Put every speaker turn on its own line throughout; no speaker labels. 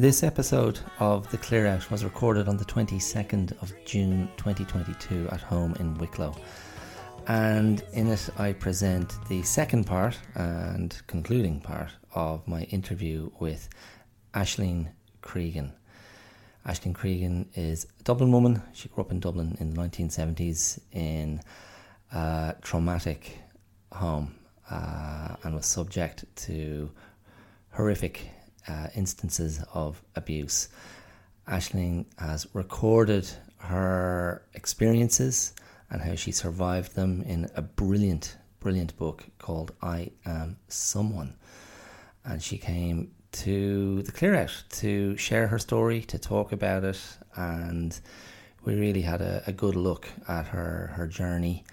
This episode of The Clear Out was recorded on the 22nd of June 2022 at home in Wicklow. And in it, I present the second part and concluding part of my interview with Aisling Creegan. Aisling Creegan is a Dublin woman. She grew up in Dublin in the 1970s in a traumatic home uh, and was subject to horrific uh, instances of abuse. Aisling has recorded her experiences and how she survived them in a brilliant, brilliant book called I Am Someone. And she came to the Clear Out to share her story, to talk about it, and we really had a, a good look at her, her journey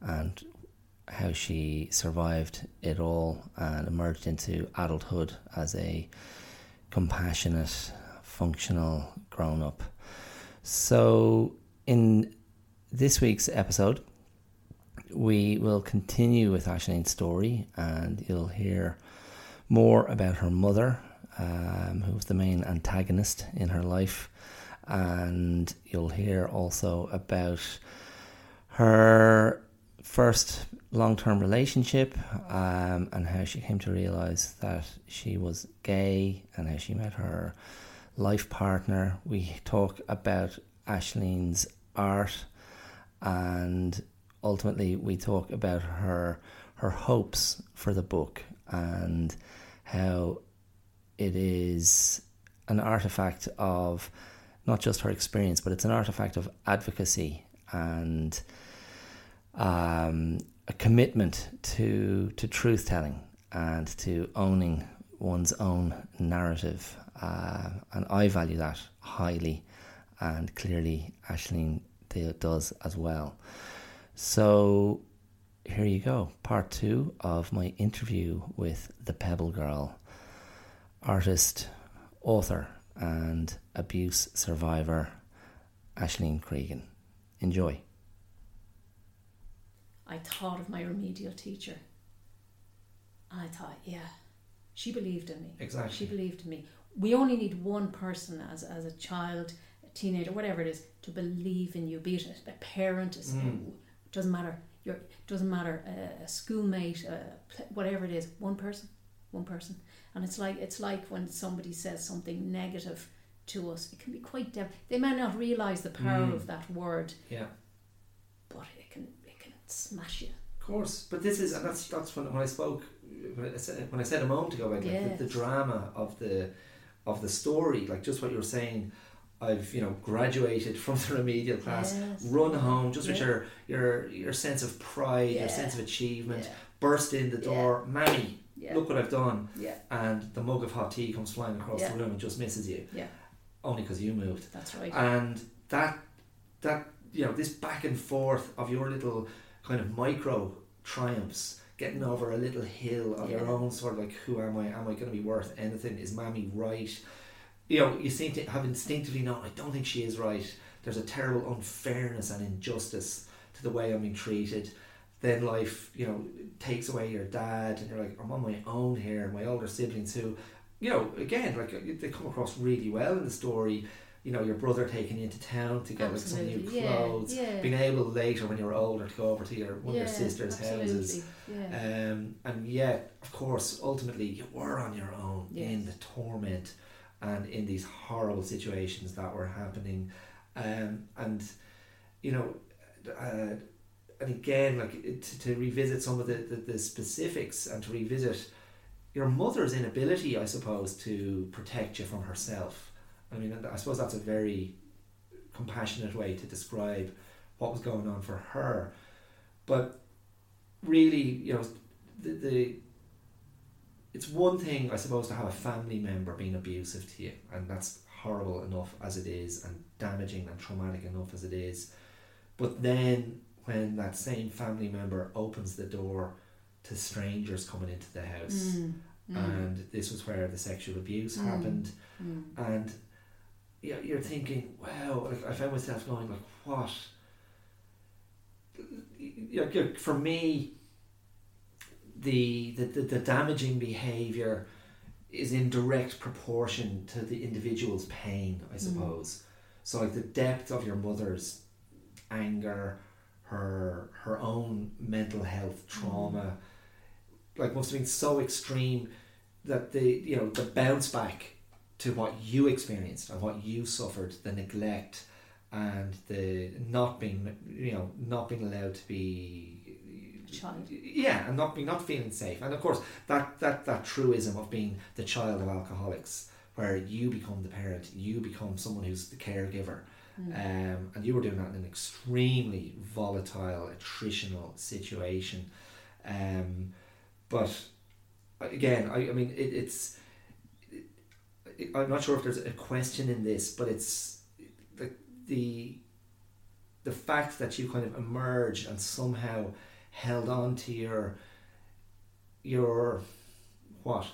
and how she survived it all and emerged into adulthood as a compassionate, functional grown up. So, in this week's episode, we will continue with Aisling's story and you'll hear more about her mother, um, who was the main antagonist in her life, and you'll hear also about her first long term relationship um, and how she came to realize that she was gay and how she met her life partner. We talk about Aisling's art and ultimately we talk about her her hopes for the book and how it is an artifact of not just her experience but it's an artifact of advocacy and um, a commitment to to truth telling and to owning one's own narrative, uh, and I value that highly, and clearly Aisling does as well. So here you go, part two of my interview with the Pebble Girl, artist, author, and abuse survivor, Aisling Creegan. Enjoy.
I thought of my remedial teacher. And I thought, yeah, she believed in me.
Exactly.
She believed in me. We only need one person as, as a child, a teenager, whatever it is, to believe in you, be it a parent, a, mm. doesn't matter. Your doesn't matter a, a schoolmate, a, whatever it is. One person, one person, and it's like it's like when somebody says something negative to us. It can be quite dev. They may not realize the power mm. of that word.
Yeah.
But it can smash you.
Of course, but this is and that's that's when, when I spoke when I said when I said a moment ago about yes. the, the drama of the of the story, like just what you were saying. I've you know graduated from the remedial class, yes. run home just yeah. with your your your sense of pride, yeah. your sense of achievement, yeah. burst in the door, mammy, look what I've done, and the mug of hot tea comes flying across the room and just misses you, only because you moved.
That's right.
And that that you know this back and forth of your little kind of micro triumphs, getting over a little hill of yeah. your own sort of like, who am I? Am I going to be worth anything? Is Mammy right? You know, you seem to have instinctively known, I don't think she is right. There's a terrible unfairness and injustice to the way I'm being treated. Then life, you know, takes away your dad, and you're like, I'm on my own here. My older siblings, who, you know, again, like they come across really well in the story you know your brother taking you into town to get like some new clothes,
yeah, yeah.
being able later when you're older to go over to your one yeah, of your sister's absolutely. houses, um, and yet of course ultimately you were on your own yes. in the torment and in these horrible situations that were happening, um, and you know, uh, and again like to, to revisit some of the, the, the specifics and to revisit your mother's inability, I suppose, to protect you from herself I mean, I suppose that's a very compassionate way to describe what was going on for her. But really, you know, the, the it's one thing, I suppose, to have a family member being abusive to you, and that's horrible enough as it is, and damaging and traumatic enough as it is. But then, when that same family member opens the door to strangers coming into the house, mm, mm. and this was where the sexual abuse mm, happened, mm. and you're thinking, wow, I found myself going like, what? For me, the the, the, the damaging behavior is in direct proportion to the individual's pain, I mm-hmm. suppose. So like the depth of your mother's anger, her her own mental health trauma, mm-hmm. like must have been so extreme that the you know the bounce back to what you experienced and what you suffered, the neglect and the not being you know not being allowed to be
Child.
yeah and not being not feeling safe and of course that that that truism of being the child of alcoholics where you become the parent you become someone who's the caregiver
Mm.
um, and you were doing that in an extremely volatile attritional situation um, but again I, I mean it, it's it, I'm not sure if there's a question in this but it's the the the fact that you kind of emerged and somehow held on to your your what?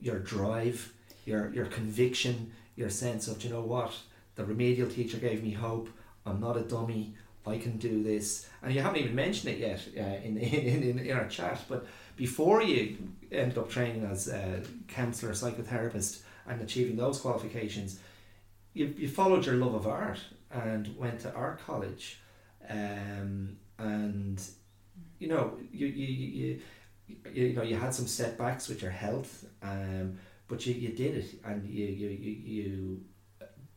Your drive your your conviction your sense of "Do you know what? The remedial teacher gave me hope. I'm not a dummy. I can do this. And you haven't even mentioned it yet uh, in, in, in, in our chat but before you ended up training as a counsellor psychotherapist and achieving those qualifications you, you followed your love of art and went to art college um, and you know you, you, you, you, know you had some setbacks with your health um, but you, you did it and you, you, you, you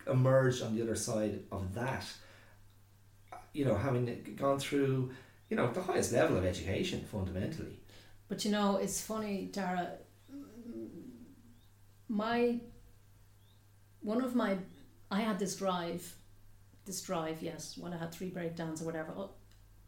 emerged on the other side of that you know having gone through you know the highest level of education fundamentally
But you know, it's funny, Dara. My one of my, I had this drive, this drive. Yes, when I had three breakdowns or whatever,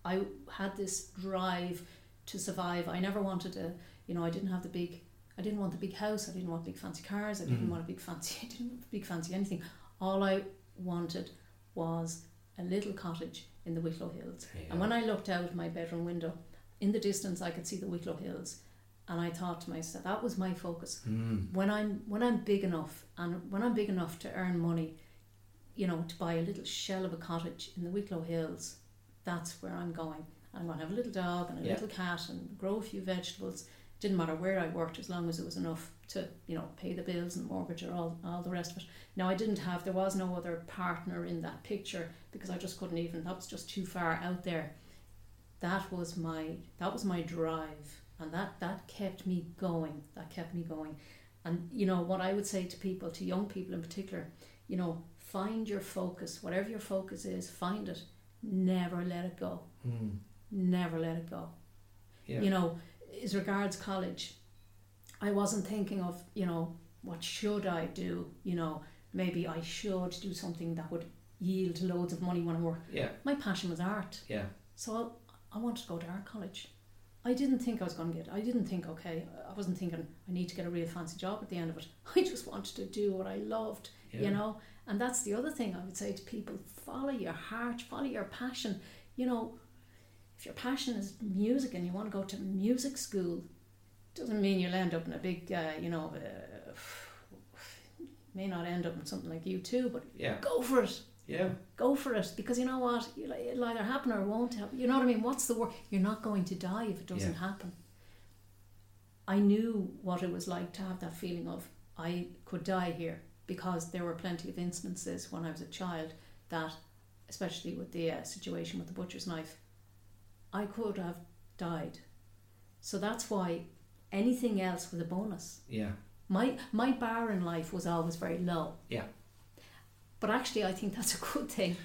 I had this drive to survive. I never wanted to, you know, I didn't have the big. I didn't want the big house. I didn't want big fancy cars. I didn't
Mhm.
want a big fancy. I didn't want big fancy anything. All I wanted was a little cottage in the Wicklow Hills. And when I looked out my bedroom window, in the distance I could see the Wicklow Hills, and I thought to myself, that was my focus.
mm.
When I'm when I'm big enough, and when I'm big enough to earn money, you know, to buy a little shell of a cottage in the Wicklow Hills, that's where I'm going. I'm going to have a little dog and a
Yeah.
little cat and grow a few vegetables. Didn't matter where I worked as long as it was enough to, you know, pay the bills and mortgage or all, all the rest of it. Now I didn't have there was no other partner in that picture because I just couldn't even that was just too far out there. That was my that was my drive and that, that kept me going. That kept me going. And you know what I would say to people, to young people in particular, you know, find your focus, whatever your focus is, find it. Never let it go.
Mm.
Never let it go
yeah
you know, as regards college, I wasn't thinking of, you know, what should I do? You know, maybe I should do something that would yield loads of money when I work.
yeah
My passion was art,
yeah
so I, I wanted to go to art college. I didn't think I was going to get. I didn't think, okay, I wasn't thinking I need to get a real fancy job at the end of it. I just wanted to do what I loved,
yeah
you know. And that's the other thing I would say to people: follow your heart, follow your passion. You know, if your passion is music and you want to go to music school, doesn't mean you'll end up in a big, uh, you know, uh, may not end up in something like U2, but
yeah
go for it.
Yeah
Go for it because you know what, it'll either happen or it won't happen. You know what I mean? What's the word? You're not going to die if it doesn't
Yeah.
happen. I knew what it was like to have that feeling of I could die here because there were plenty of instances when I was a child that, especially with the uh, situation with the butcher's knife, I could have died. So that's why anything else was a bonus.
yeah
My my bar in life was always very low.
Yeah.
But actually, I think that's a good thing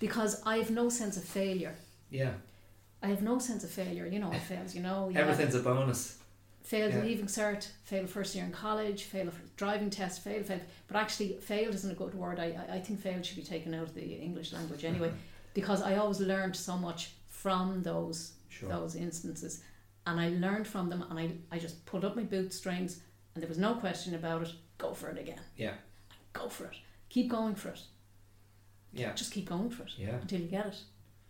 because I have no sense of failure.
yeah
I have no sense of failure. You know, I failed. You know, yeah.
everything's a bonus
failed
yeah.
leaving cert, failed first year in college, failed driving test, failed, failed. But actually, failed isn't a good word. I, I- I think failed should be taken out of the English language anyway, because I always learned so much from those
sure
those instances, and I learned from them, and I I just pulled up my bootstrings, and there was no question about it. Go for it again.
yeah
Go for it. Keep going for it.
yeah
Just keep going for it
yeah
until you get it.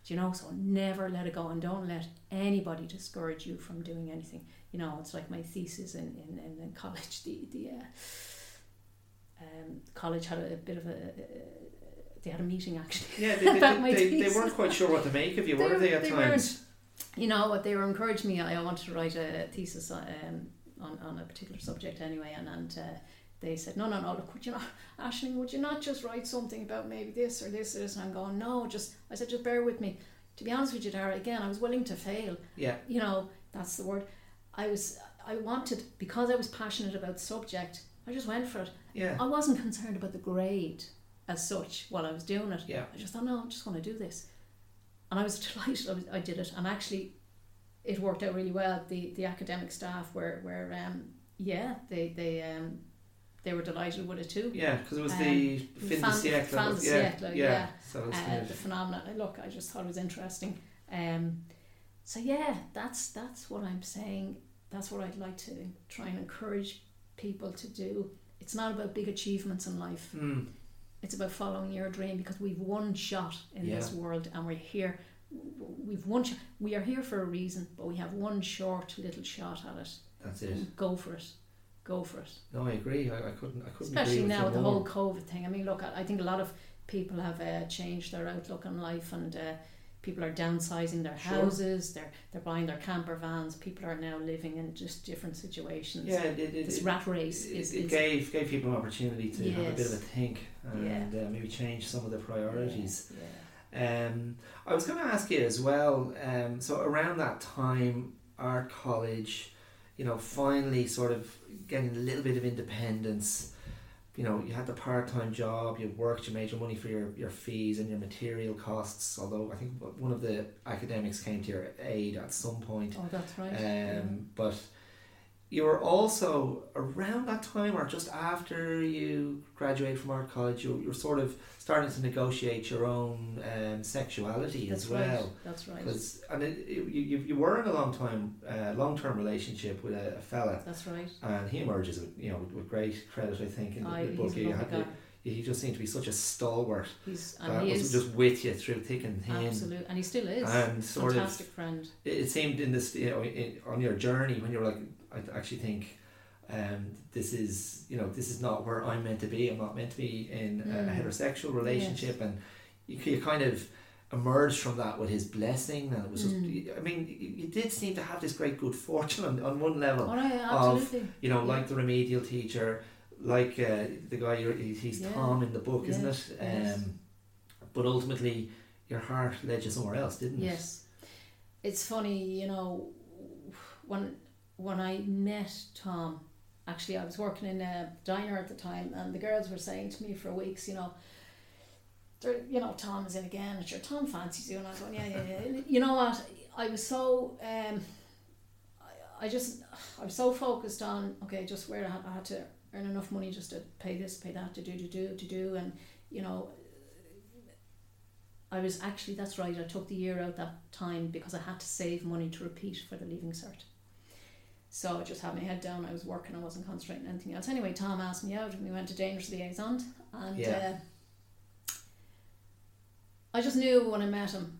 Do you know? So never let it go, and don't let anybody discourage you from doing anything. You know, it's like my thesis in in, in, in college. The the uh, um, college had a bit of a. Uh, they had a meeting actually.
yeah they, they, they, they weren't quite sure what to make of you were they, at times
You know what they were encouraging me. I wanted to write a thesis. Um, on, on a particular subject anyway, and and uh, they said, no, no, no, look, would you not, Aisling, would you not just write something about maybe this or this or this? And I'm going, no, just, I said, just bear with me. To be honest with you, Dara, again, I was willing to fail.
Yeah.
You know, that's the word. I was, I wanted, because I was passionate about the subject, I just went for it.
Yeah.
I wasn't concerned about the grade as such while I was doing it.
Yeah.
I just thought, no, I'm just want to do this. And I was delighted I, was, I did it. And actually, it worked out really well. The the academic staff were, were um, yeah, they, they um, they were delighted with it too.
Yeah, because it was
Um,
the fin
fan-
de siècle. was-
de
yeah,
siècle,
yeah.
yeah.
So
uh, the phenomenon. Look, I just thought it was interesting. Um, so yeah, that's that's what I'm saying. That's what I'd like to try and encourage people to do. It's not about big achievements in life.
mm,
It's about following your dream because we've one shot in this world and we're here. We've one. Sh- we are here for a reason, but we have one short little shot at it.
that's it.
Go for it. Go for it.
No, I agree. I, I couldn't. I couldn't.
Especially now with the
more.
whole COVID thing. I mean, look, I I think a lot of people have uh, changed their outlook on life, and uh, people are downsizing their
Sure.
houses. They're they're buying their camper vans. People are now living in just different situations.
Yeah, it, it,
this
it,
rat race
it,
is,
it
is
gave gave people an opportunity to have a bit of a think and uh, maybe change some of the priorities.
Yeah,
Um, I was going to ask you as well. Um, so around that time, art college, you know, finally sort of getting a little bit of independence. You know, you had the part time job, you worked, you made your money for your, your fees and your material costs. Although I think one of the academics came to your aid at some point.
Oh, that's right.
Um,
yeah.
But you were also around that time, or just after you graduated from art college, you, you were sort of starting to negotiate your own um, sexuality
That's
as
right.
well.
That's right.
Because and it, it, you, you were in a long time, uh, long term relationship with a, a fella,
That's right.
and he emerges, with, you know, with, great credit, I think, in the,
Aye,
the book. You
lovely
had
guy.
the, he just seemed to be such a stalwart
He's and
that
he
was
is
just with you through thick and thin,
absolute, and he still is.
and sort of
Fantastic friend.
it, it seemed in this you know in, on your journey when you were like I actually think um, this is you know this is not where I'm meant to be I'm not meant to be in a
Mm.
heterosexual relationship and you, you kind of emerged from that with his blessing and it was just
Mm.
I mean you, you did seem to have this great good fortune on, on one level
Oh, yeah,
of, you know
Yeah.
like the remedial teacher like uh, the guy you're, he's
Yeah.
Tom in the book isn't
Yes,
it
yes.
um, but ultimately your heart led you somewhere else didn't it
Yes. It's funny, you know, when when I met Tom, actually I was working in a diner at the time and the girls were saying to me for weeks, you know, you know, Tom is in again, sure Tom fancies you and I was going, Yeah, yeah, yeah. you know what? I was so um I, I just I was so focused on okay, just where I had, I had to earn enough money just to pay this, pay that, to do, to do, to do and you know I was actually that's right. I took the year out that time because I had to save money to repeat for the leaving cert. So I just had my head down. I was working. I wasn't concentrating on anything else. Anyway, Tom asked me out, and we went to Dangerous Liaison. And
Yeah.
uh, I just knew when I met him,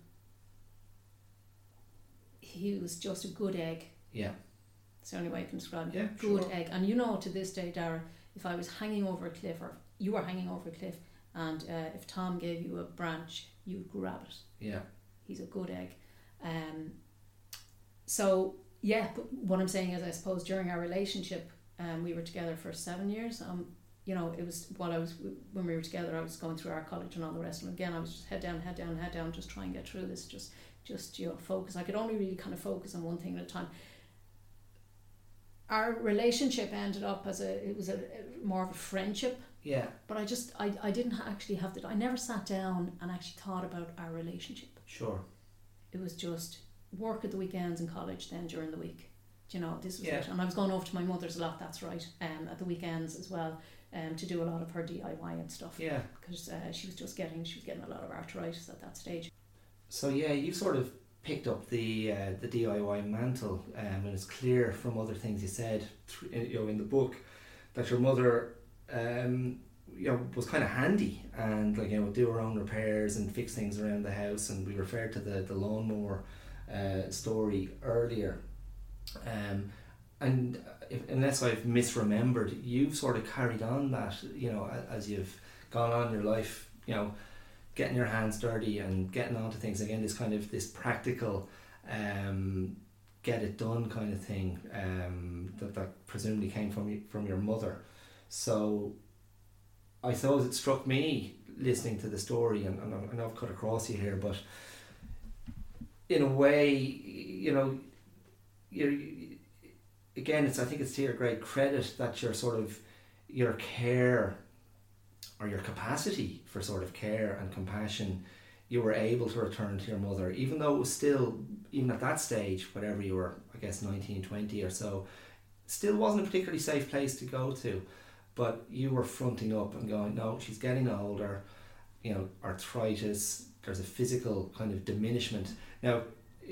he was just a good egg.
yeah
It's the only way I can describe him.
Yeah,
good
sure.
egg. And you know, to this day, Dara, if I was hanging over a cliff, or you were hanging over a cliff, and uh, if Tom gave you a branch, you'd grab it
yeah
he's a good egg. Um, so yeah, but what I'm saying is, I suppose during our relationship, um, we were together for seven years. Um, you know, it was while I was when we were together, I was going through our college and all the rest. And again, I was just head down, head down, head down, just try and get through this. Just, just you know, focus. I could only really kind of focus on one thing at a time. Our relationship ended up as a it was a, more of a friendship
yeah
but I just I, I didn't actually have the I never sat down and actually thought about our relationship
sure
it was just work at the weekends in college then during the week. Do you know this was
Yeah.
it. And I was going over to my mother's a lot that's right um, at the weekends as well um, to do a lot of her DIY and stuff.
Yeah.
Because uh, she was just getting she was getting a lot of arthritis at that stage.
So yeah, you sort of picked up the uh, the DIY mantle, um, and it's clear from other things you said, in- you know, in the book, that your mother, um, you know, was kind of handy and like you know, do her own repairs and fix things around the house. And we referred to the the lawnmower uh, story earlier, um, and if, unless I've misremembered, you've sort of carried on that, you know, as you've gone on your life, you know getting your hands dirty and getting onto things again this kind of this practical um, get it done kind of thing um, that that presumably came from from your mother. So I suppose it struck me listening to the story, and, and I know I've cut across you here, but in a way, you know, you again, it's I think it's to your great credit that your sort of your care or your capacity for sort of care and compassion you were able to return to your mother even though it was still even at that stage whatever you were i guess 19 20 or so still wasn't a particularly safe place to go to. But you were fronting up and going no she's getting older. You know arthritis there's a physical kind of diminishment now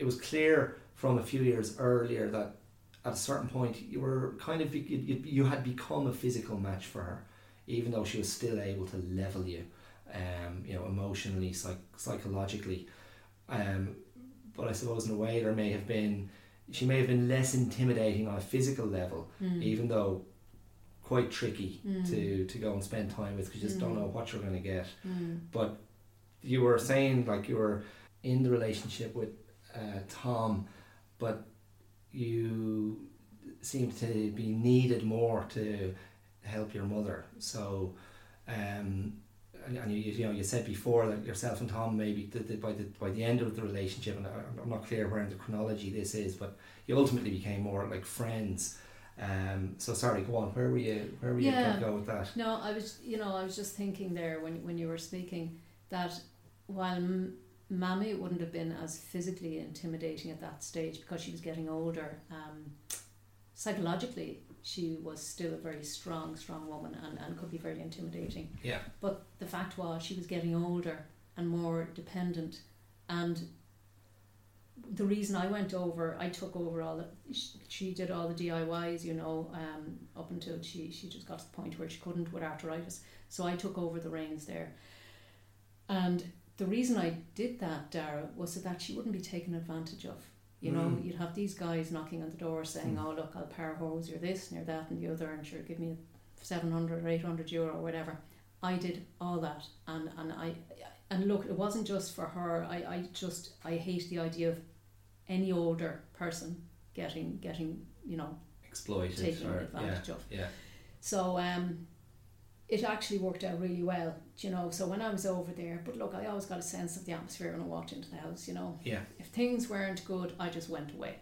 it was clear from a few years earlier that at a certain point you were kind of you, you had become a physical match for her even though she was still able to level you um, you know emotionally psych- psychologically um, but I suppose in a way there may have been she may have been less intimidating on a physical level
Mm.
even though quite tricky
Mm.
to, to go and spend time with because you just don't
Mm.
know what you're going to get
Mm.
but you were saying like you were in the relationship with uh, Tom, but you seem to be needed more to help your mother. So, um, and, you, you know you said before that yourself and Tom maybe the, the, by the by the end of the relationship, and I'm not clear where in the chronology this is, but you ultimately became more like friends. Um, so sorry, go on. Where were you? Where were you going to go with that?
No, I was, you know, I was just thinking there when when you were speaking that while Mammy wouldn't have been as physically intimidating at that stage because she was getting older, um, psychologically she was still a very strong, strong woman and, and could be very intimidating.
Yeah.
But the fact was she was getting older and more dependent and the reason I went over, I took over all the. She, she did all the DIYs, you know, um, up until she she just got to the point where she couldn't with arthritis. So I took over the reins there, and the reason I did that, Dara, was so that she wouldn't be taken advantage of. You know,
Mm.
you'd have these guys knocking on the door saying,
Mm.
"Oh, look, I'll power hose you're this and you're that and the other, and sure, give me seven hundred or eight hundred euro or whatever." I did all that, and and I and look, it wasn't just for her. I, I just I hate the idea of any older person getting getting you know
Exploited
taken
or
advantage
yeah,
of.
yeah.
So um, it actually worked out really well, you know. So when I was over there, but look, I always got a sense of the atmosphere when I walked into the house, you know.
Yeah.
If things weren't good, I just went away.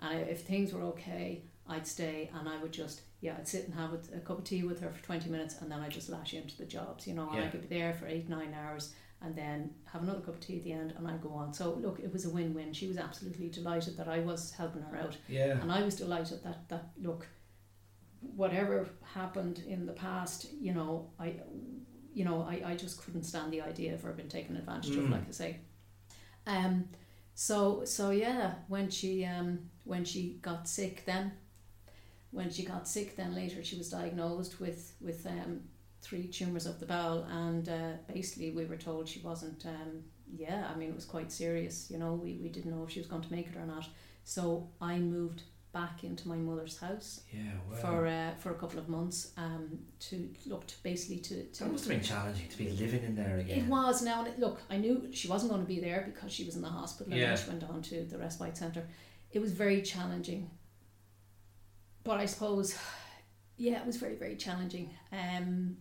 And if things were okay, I'd stay and I would just, yeah, I'd sit and have a, cup of tea with her for 20 minutes and then I'd just lash into the jobs, you know. And
Yeah.
I could be there for eight, nine hours and then have another cup of tea at the end and I'd go on. So look, it was a win win. She was absolutely delighted that I was helping her out.
Yeah.
And I was delighted that, that look, whatever happened in the past, you know, I you know, I, I just couldn't stand the idea of her being taken advantage of,
Mm.
like I say. Um so so yeah, when she um when she got sick then when she got sick then later she was diagnosed with with um three tumours of the bowel and uh, basically we were told she wasn't um yeah, I mean it was quite serious, you know, we, we didn't know if she was going to make it or not. So I moved back into my mother's house
Yeah. Wow.
for uh, for a couple of months um, to look to basically to, to
that must have been challenging to be living in there again.
it was now and look I knew she wasn't going to be there because she was in the hospital and
Yeah.
then she went on to the respite centre it was very challenging but I suppose yeah it was very very challenging um,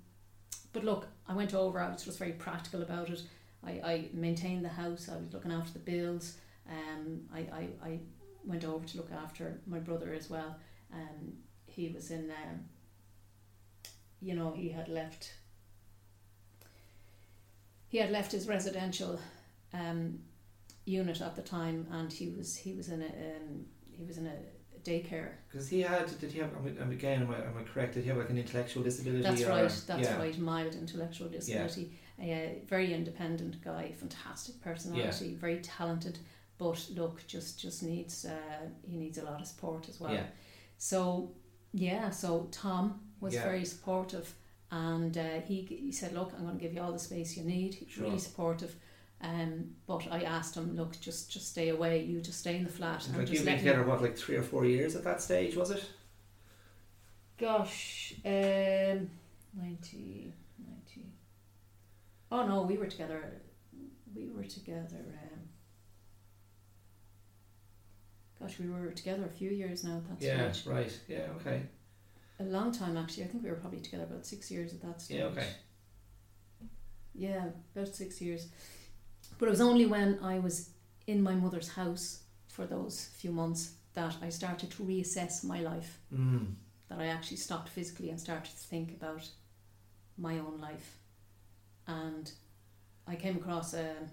but look I went over I was just very practical about it I, I maintained the house I was looking after the bills um, I, I, I went over to look after my brother as well um, he was in um, you know he had left he had left his residential um, unit at the time and he was he was in a um, he was in a daycare
Because he had, did he have? I mean, again, am I, am I correct? Did he have like an intellectual disability?
That's
or,
right. That's
yeah.
right. Mild intellectual disability. A very independent guy, fantastic personality, yeah. very talented. But look, just just needs uh, he needs a lot of support as well.
Yeah.
So yeah, so Tom was
Yeah.
very supportive, and uh, he he said, "Look, I'm going to give you all the space you need." He's
Sure.
really supportive. Um, but I asked him, "Look, just just stay away. You just stay in the flat and
Like you've been together what, like three or four years at that stage, was it?
Gosh, um, 90, 90. Oh no, we were together. We were together. Um, gosh, we were together a few years now. At that
yeah,
stage,
right. Yeah, okay.
a long time actually. I think we were probably together about six years at that stage.
Yeah, okay.
Yeah, about six years. But it was only when I was in my mother's house for those few months that I started to reassess my life.
Mm.
That I actually stopped physically and started to think about my own life. And I came across uh,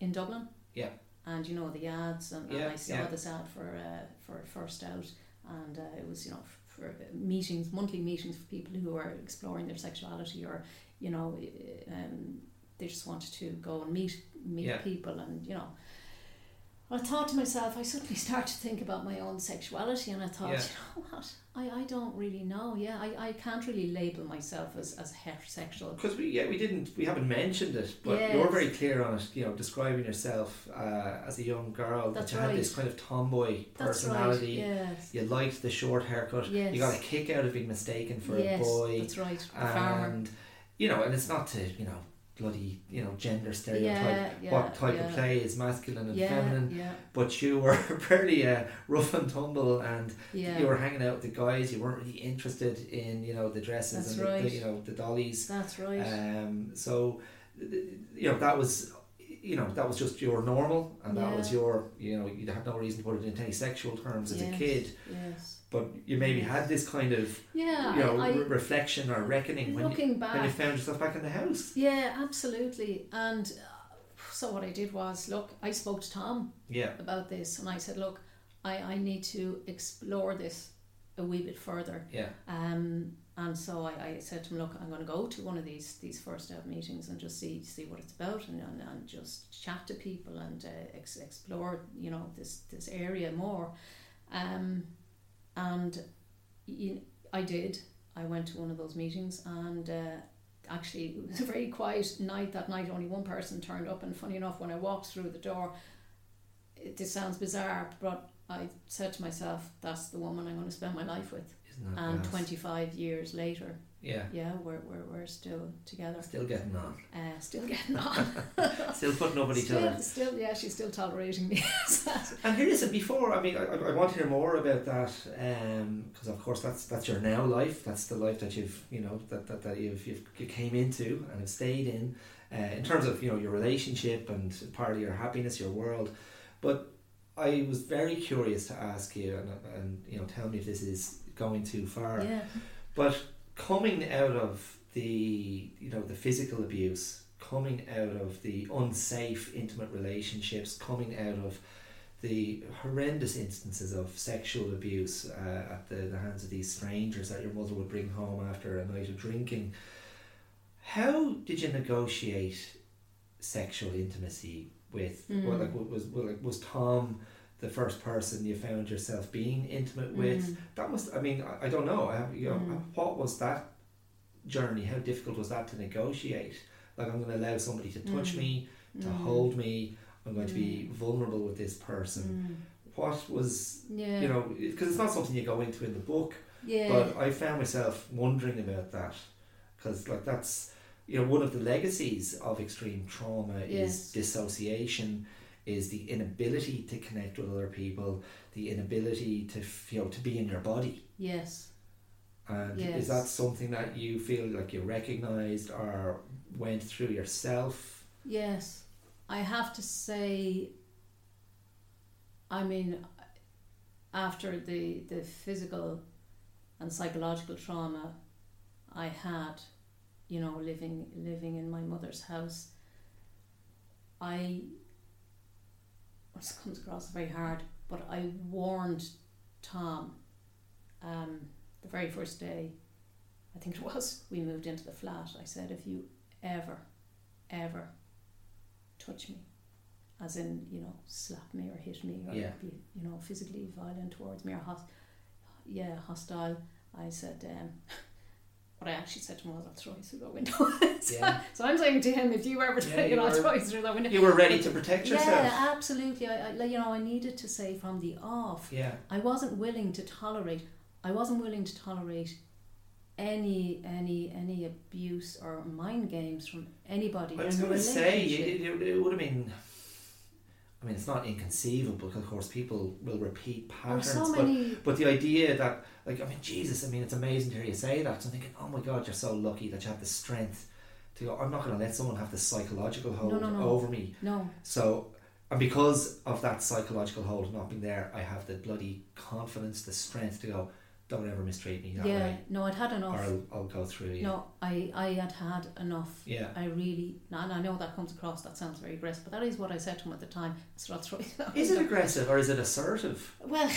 in Dublin.
Yeah.
And you know the ads, and, and I saw
yeah.
this ad for uh, for first out, and uh, it was you know for meetings, monthly meetings for people who are exploring their sexuality or you know um, they just wanted to go and meet meet
Yeah.
people, and you know. I thought to myself, I suddenly started to think about my own sexuality, and I thought,
Yeah.
you know what, I, I don't really know. Yeah, I, I can't really label myself as, as heterosexual.
Because we yeah we didn't we haven't mentioned it, but
Yes.
you're very clear on it. You know, describing yourself uh, as a young girl
That's
that you had this kind of tomboy
That's
personality.
right. Yes.
You liked the short haircut.
Yes.
You got a kick out of being mistaken for
yes,
a boy.
That's right. A farmer.
and you know, and it's not to you know bloody you know gender stereotype.
Yeah, yeah,
what type
yeah.
of play is masculine and feminine?
Yeah,
But you were fairly uh, rough and tumble, and you were hanging out with the guys. You weren't really interested in you know the dresses
That's
and
right.
the, you know the dollies.
That's right.
Um, so, you know, that was, you know, that was just your normal, and that was your, you know, you had no reason to put it into any sexual terms as a kid,
yes.
But you maybe had this kind of,
Yeah,
you know,
I,
re- reflection or reckoning when you,
looking
when you found yourself back in the house.
yeah, absolutely. And uh, so what I did was, look, I spoke to Tom
Yeah,
about this, and I said, look, I, I need to explore this a wee bit further.
yeah,
Um, and so I, I said to him, look, I'm going to go to one of these these first out meetings and just see see what it's about and, and, and just chat to people and uh, ex- explore you know this this area more. Um, and you, I did. I went to one of those meetings and. Uh, Actually, it was a very quiet night that night. Only one person turned up, and funny enough, when I walked through the door, it, this sounds bizarre, but I said to myself, "That's the woman I'm going to spend my life with." and
gas?
25 years later
Yeah,
yeah we're, we're, we're still together
still getting on,
uh, still getting on
still putting up with each
still,
other.
still yeah she's still tolerating me
And here is it. Before, I mean, I, I want to hear more about that because, of course, that's that's your now life. That's the life that you've, you know, that, that, that you've, you've you came into and have stayed in, uh, in terms of you know your relationship and part of your happiness, your world. But I was very curious to ask you, and, and you know, tell me if this is going too far.
yeah
But coming out of the you know the physical abuse, coming out of the unsafe intimate relationships, coming out of the horrendous instances of sexual abuse uh, at the, the hands of these strangers that your mother would bring home after a night of drinking. How did you negotiate sexual intimacy with?
Mm.
Like was well, like was Tom the first person you found yourself being intimate with?
Mm.
That must. I mean, I, I don't know. I you know,
Mm.
what was that journey? How difficult was that to negotiate? Like, I'm going to allow somebody to touch
Mm.
me, to
Mm.
hold me. I'm going to be vulnerable with this person.
Mm.
What was,
yeah
you know, because it's not something you go into in the book.
yeah
But I found myself wondering about that because, like, that's you know one of the legacies of extreme trauma
Yes.
is dissociation, is the inability to connect with other people, the inability to you know to be in your body.
yes
And
Yes.
is that something that you feel like you recognized or went through yourself?
yes I have to say I mean after the the physical and psychological trauma I had you know living living in my mother's house I this comes across very hard but I warned Tom um, the very first day I think it was we moved into the flat I said if you ever ever touch me as in you know slap me or hit me or
Yeah.
be you know physically violent towards me or hos- yeah hostile I said um, what I actually said to him was I'll throw you through that window so,
Yeah.
so I'm saying to him if you ever
Yeah,
take
you
I'll
were-
throw you through that window
You were ready to protect yourself.
yeah absolutely I, I you know I needed to say from the off
Yeah.
I wasn't willing to tolerate. I wasn't willing to tolerate any any any abuse or mind games from anybody.
I was going to say it, it, it would have been. I mean, it's not inconceivable because, of course, people will repeat
Oh,
patterns.
so
but, but the idea that, like, I mean, Jesus, I mean, it's amazing to hear you say that. So I'm thinking, oh my God, you're so lucky that you have the strength to go, I'm not going to let someone have the psychological hold
no, no.
over me.
No,
So, and because of that psychological hold not being there, I have the bloody confidence, the strength to go, don't ever mistreat me that
yeah,
way.
no, I'd had
Or
enough.
I'll, I'll go through you.
No, I, I had had enough.
Yeah.
I really, and I know that comes across, that sounds very aggressive, but that is what I said to him at the time. So that's right.
Is it aggressive or is it assertive?
Well,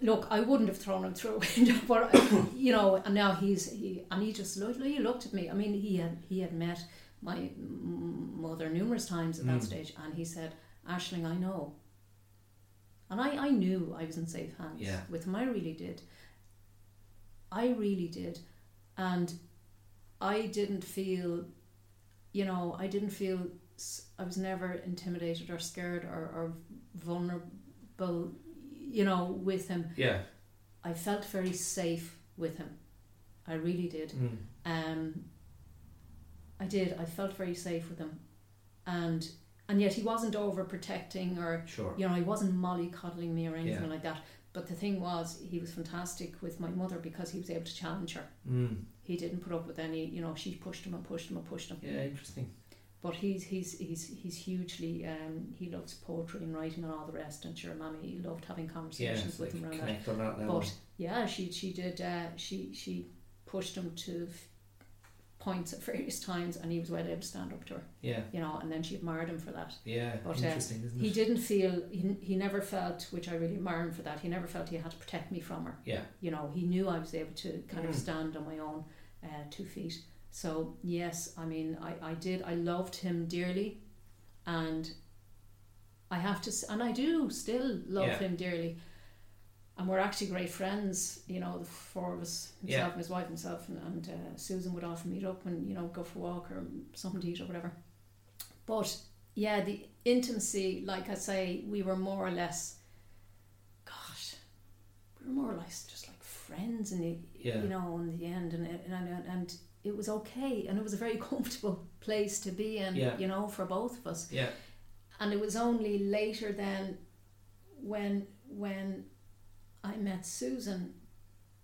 look, I wouldn't have thrown him through a window, but you know, and now he's he and he just looked, he looked at me. I mean, he had he had met my mother numerous times at that
Mm.
stage, and he said, "Aisling, I know." And I, I knew I was in safe hands
Yeah.
with him. I really did. I really did, and I didn't feel, you know, I didn't feel. I was never intimidated or scared or, or vulnerable, you know, with him.
Yeah.
I felt very safe with him. I really did.
Mm.
Um, I did. I felt very safe with him, and and yet he wasn't overprotecting or
Sure.
you know he wasn't mollycoddling me or anything
Yeah.
like that. But the thing was, he was fantastic with my mother because he was able to challenge her.
Mm.
He didn't put up with any, you know, she pushed him and pushed him and pushed him.
Yeah, interesting.
But he's he's he's he's hugely um, he loves poetry and writing and all the rest. And sure, Mammy loved having conversations
it's
with
like
him around that.
that.
But yeah, she she did. Uh, she she pushed him to f- points at various times, and he was well able to stand up to her.
yeah,
You know, and then she admired him for that.
yeah,
But, uh,
interesting, isn't it?
He didn't feel he, he never felt, which I really admire him for that. He never felt he had to protect me from her.
Yeah,
You know, he knew I was able to kind of
Mm.
stand on my own uh, two feet. So yes, I mean, I I did. I loved him dearly, and I have to, and I do still love
Yeah.
him dearly. And we're actually great friends, you know, the four of us, himself
Yeah.
and his wife, himself, and, and uh, Susan would often meet up and, you know, go for a walk or something to eat or whatever. But yeah, the intimacy, like I say, we were more or less, gosh, we were more or less just like friends and
Yeah.
you know, in the end. And, it- and, and, and it was okay. And it was a very comfortable place to be in,
Yeah.
you know, for both of us
yeah,
and it was only later then when when I met Susan.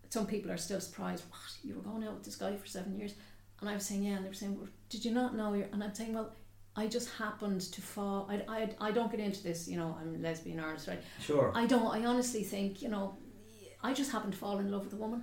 Some people are still surprised what? You were going out with this guy for seven years? And I was saying yeah and they were saying well, did you not know and I'm saying well I just happened to fall I, I, I don't get into this you know I'm lesbian artist right?
Sure.
I don't I honestly think you know I just happened to fall in love with a woman.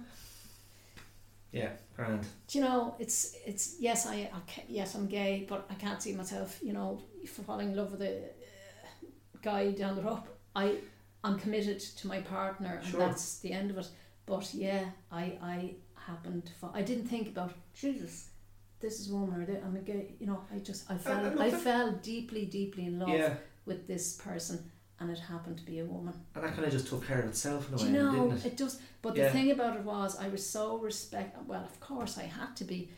Yeah, grand.
do you know it's it's yes I, I yes I'm gay but I can't see myself you know falling in love with a uh, guy down the road. I I'm committed to my partner and
Sure.
that's the end of it but yeah I I happened to fall I didn't think about Jesus this is a woman or I'm a gay you know I just I uh, fell
look,
I
that-
fell deeply deeply in love
Yeah,
with this person and it happened to be a woman
and that kind of just took care of itself in a way,
you know,
didn't it?
it does. But
Yeah.
the thing about it was, I was so respect. Well, of course, I had to be.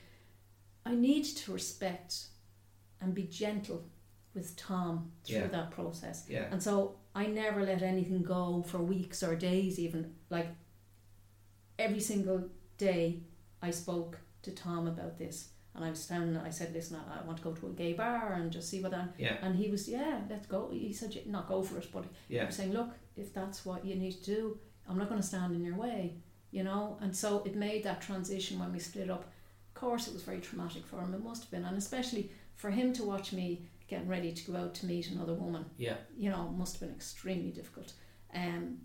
I needed to respect and be gentle with Tom through
Yeah.
that process.
Yeah,
And so I never let anything go for weeks or days, even. Like every single day, I spoke to Tom about this. And I was standing, I said, listen, I, I want to go to a gay bar and just see what that.
yeah,
And he was, yeah, let's go. He said, not go for it, but
yeah,
I'm saying, look, if that's what you need to do, I'm not going to stand in your way, you know. And so it made that transition when we split up. Of course, it was very traumatic for him. It must have been, and especially for him to watch me getting ready to go out to meet another woman.
yeah.
You know, must have been extremely difficult. Um,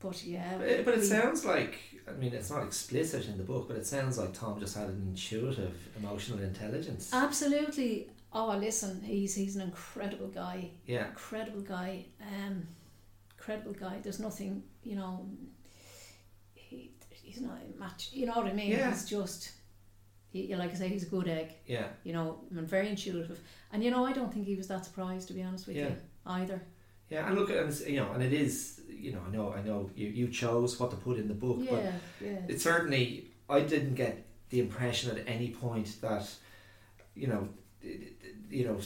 but yeah,
But it, but it
we-
sounds like, I mean, it's not explicit in the book, but it sounds like Tom just had an intuitive emotional intelligence.
absolutely. Oh, listen, he's he's an incredible guy.
yeah,
incredible guy um incredible guy there's nothing you know he, he's not a match you know what I mean
Yeah.
he's just he, like I say he's a good egg.
Yeah,
you know and very intuitive. And you know I don't think he was that surprised to be honest with
Yeah.
you either.
Yeah. And look, and you know, and it is, you know, I know, I know, you you chose what to put in the book, but
yeah yeah.
it certainly I didn't get the impression at any point that you know you know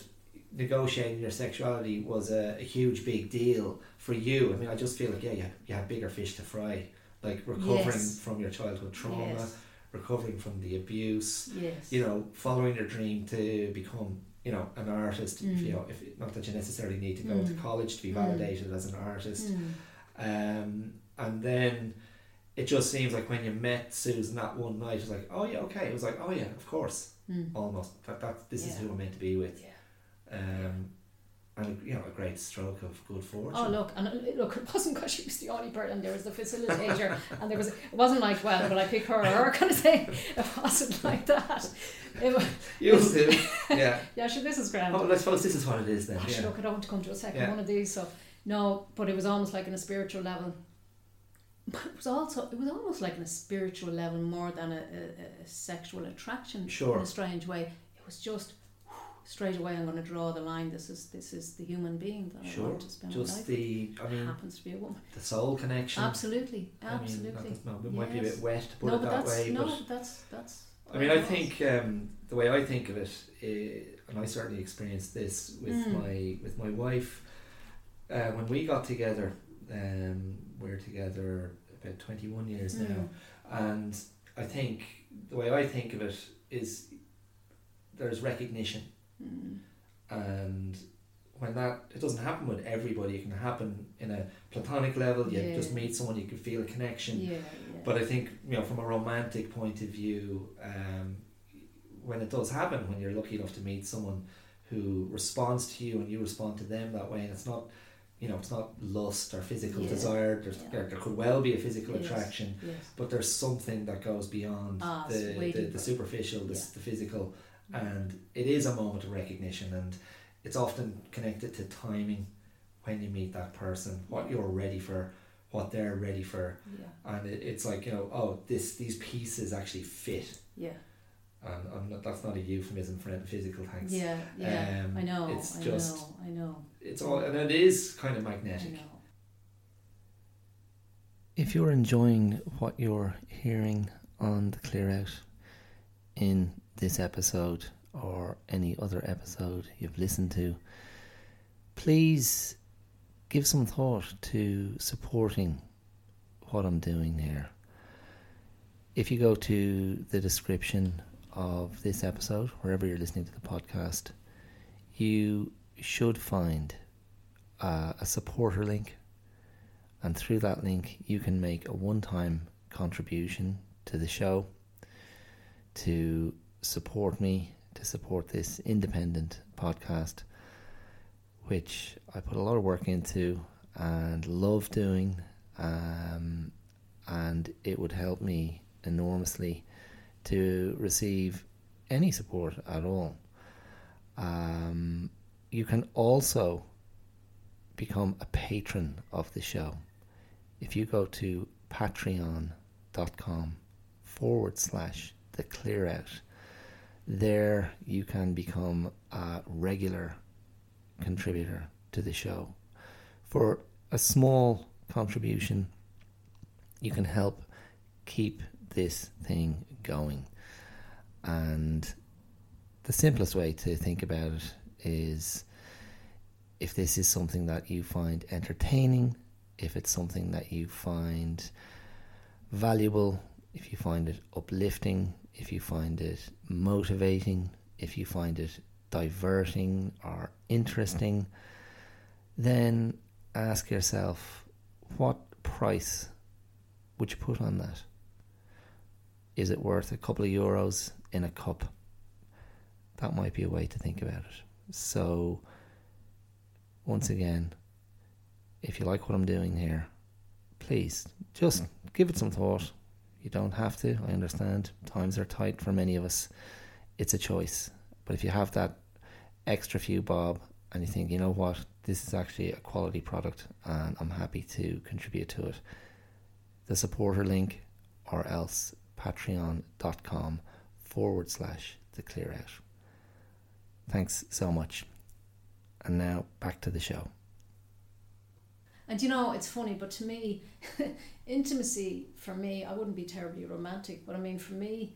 negotiating your sexuality was a, a huge big deal for you. I mean I just feel like yeah you had, you had bigger fish to fry like recovering
Yes.
from your childhood trauma.
Yes
recovering from the abuse
yes
you know following your dream to become you know an artist. If you
Mm.
know, if not that you necessarily need to go to
Mm.
college to be
Mm.
validated as an artist.
Mm.
Um, and then it just seems like when you met Susan that one night, it was like, oh yeah, okay. It was like, oh yeah, of course,
Mm.
almost. That, that this is who I'm meant to be with.
Yeah.
Um, and you know, a great stroke of good fortune.
Oh look, and uh, look, it wasn't because she was the only person. There was the facilitator, and there was. It wasn't like, well, will I pick her or her kind of thing. It wasn't like that. It was,
You do, yeah.
yeah, sure. This is grand.
Oh, well, I suppose this is what it is then.
Oh,
Yeah.
look, I don't want to come to a second
Yeah.
one of these. So no, but it was almost like on a spiritual level. But it was also it was almost like on a spiritual level more than a, a, a sexual attraction
Sure.
in a strange way. It was just straight away. I'm going to draw the line. This is this is the human being that I want to spend my
Just
life.
the, I
with.
mean,
happens to be a woman.
the soul connection.
Absolutely,
I mean,
absolutely.
that- no, it might be a bit wet to put
no,
it
but
that
that's
way,
no,
but
that's that's.
I mean, I think um, the way I think of it, uh, and I certainly experienced this with
Mm.
my with my wife. Uh, when we got together, um, we're together about twenty one years
was.
now,
Mm.
and I think the way I think of it is there's recognition,
Mm.
and when that it doesn't happen with everybody, it can happen in a platonic level. You
Yeah.
just meet someone, you can feel a connection.
Yeah, yeah.
But I think you know, from a romantic point of view, um, when it does happen, when you're lucky enough to meet someone who responds to you and you respond to them that way, and it's not, you know, it's not lust or physical
Yeah.
desire. There's,
Yeah.
there, there could well be a physical
Yes.
attraction,
yes.
but there's something that goes beyond
Ah,
the, the, the superficial, the,
Yeah.
the physical, and it is a moment of recognition, and it's often connected to timing when you meet that person, what you're ready for, what they're ready for
Yeah,
and it, it's like you know oh this these pieces actually fit
yeah,
and I'm not, that's not a euphemism for anything physical thanks
yeah, yeah.
Um,
I know.
it's
I know. I know.
it's all and it is kind of
I
magnetic
know.
if you're enjoying what you're hearing on the clear out in this episode or any other episode you've listened to please give some thought to supporting what I'm doing here. If you go to the description of this episode, wherever you're listening to the podcast, you should find uh, a supporter link, and through that link, you can make a one time contribution to the show to support me, to support this independent podcast which I put a lot of work into and love doing, um, and it would help me enormously to receive any support at all. Um, you can also become a patron of the show. If you go to patreon.com forward slash the clear out, there you can become a regular contributor to the show. For a small contribution, you can help keep this thing going. And the simplest way to think about it is if this is something that you find entertaining, if it's something that you find valuable, if you find it uplifting, if you find it motivating, if you find it diverting or interesting, then ask yourself what price would you put on that? Is it worth a couple of euros in a cup? That might be a way to think about it. So, once again, if you like what I'm doing here, please just give it some thought. You don't have to, I understand. Times are tight for many of us. It's a choice. But if you have that extra few bob and you think, you know what, this is actually a quality product and I'm happy to contribute to it, the supporter link or else patreon.com forward slash the clear out. Thanks so much. And now back to the show.
And you know, it's funny, but to me, intimacy for me, I wouldn't be terribly romantic, but I mean, for me,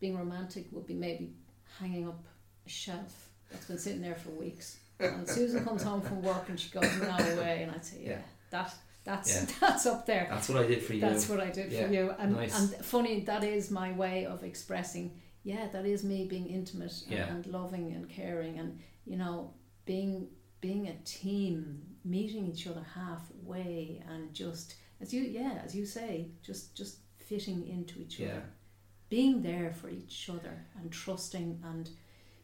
being romantic would be maybe hanging up a shelf that's been sitting there for weeks. And Susan comes home from work and she goes, "No way," and I'd say, "Yeah,
Yeah.
that that's
Yeah.
that's up there.
That's what I did for you.
That's what I did
Yeah,
for you." And
nice.
and funny, that is my way of expressing yeah, that is me being intimate and, and loving and caring and you know being being a team, meeting each other halfway and just as you yeah as you say, just just fitting into each
Yeah.
other, being there for each other and trusting and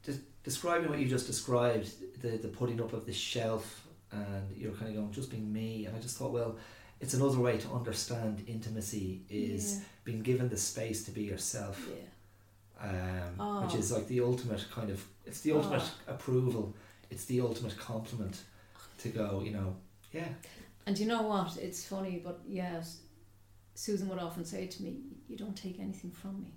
Just
describing what you just described, the the putting up of the shelf, and you're kind of going just being me, and I just thought, well, it's another way to understand intimacy is being given the space to be yourself,
yeah,
um, which
Oh.
is like the ultimate kind of it's the ultimate approval, it's the ultimate compliment to go, you know, yeah,
And you know what? It's funny, but yes, Susan would often say to me, "You don't take anything from me,"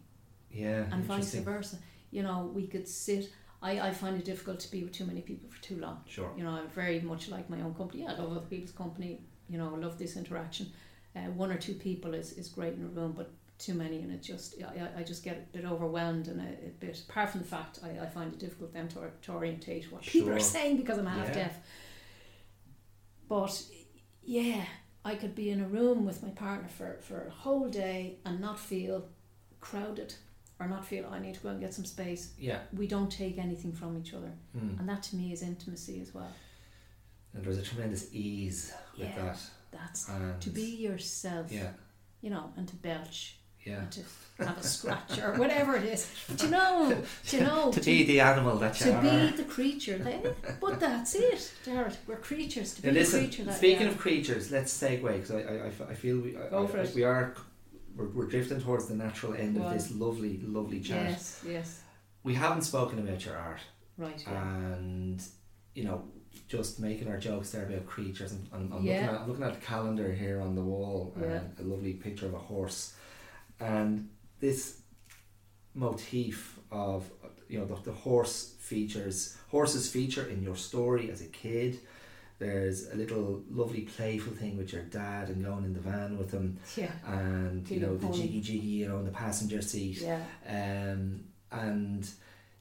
yeah,
and vice versa. You know, we could sit. I, I find it difficult to be with too many people for too long.
Sure.
You know, I'm very much like my own company. Yeah, I love other people's company. You know, I love this interaction. Uh, one or two people is, is great in a room, but too many, and it just I, I- just get a bit overwhelmed and a, a bit. Apart from the fact I, I find it difficult then to, to orientate what people are saying because I'm half
Yeah.
deaf. But yeah, I could be in a room with my partner for, for a whole day and not feel crowded or not feel I need to go and get some space.
Yeah,
We don't take anything from each other,
mm.
and that to me is intimacy as well.
and there's a tremendous ease with that,
That's
and
to be yourself,
yeah,
you know, and to belch,
yeah.
to have a scratch or whatever it is. Do you know? Do you know?
to be the animal that you
to
are.
be the creature. They, but that's it, Dara. We're creatures. To be
Now listen,
the creature that
speaking of creatures, let's segue because I feel we, I,
Go
I-
for it.
we are we're, we're drifting towards the natural end
Go
of this lovely, lovely chat.
yes, yes,
We haven't spoken about your art,
right. Yeah.
and you know, just making our jokes there about creatures. And I'm, I'm
Yeah.
looking at I'm looking at the calendar here on the wall,
Yeah.
and a lovely picture of a horse, and this motif of you know the, the horse features horses feature in your story as a kid. There's a little lovely playful thing with your dad and going in the van with him.
Yeah,
and you know the jiggy jiggy you know in the passenger seat.
Yeah,
um, and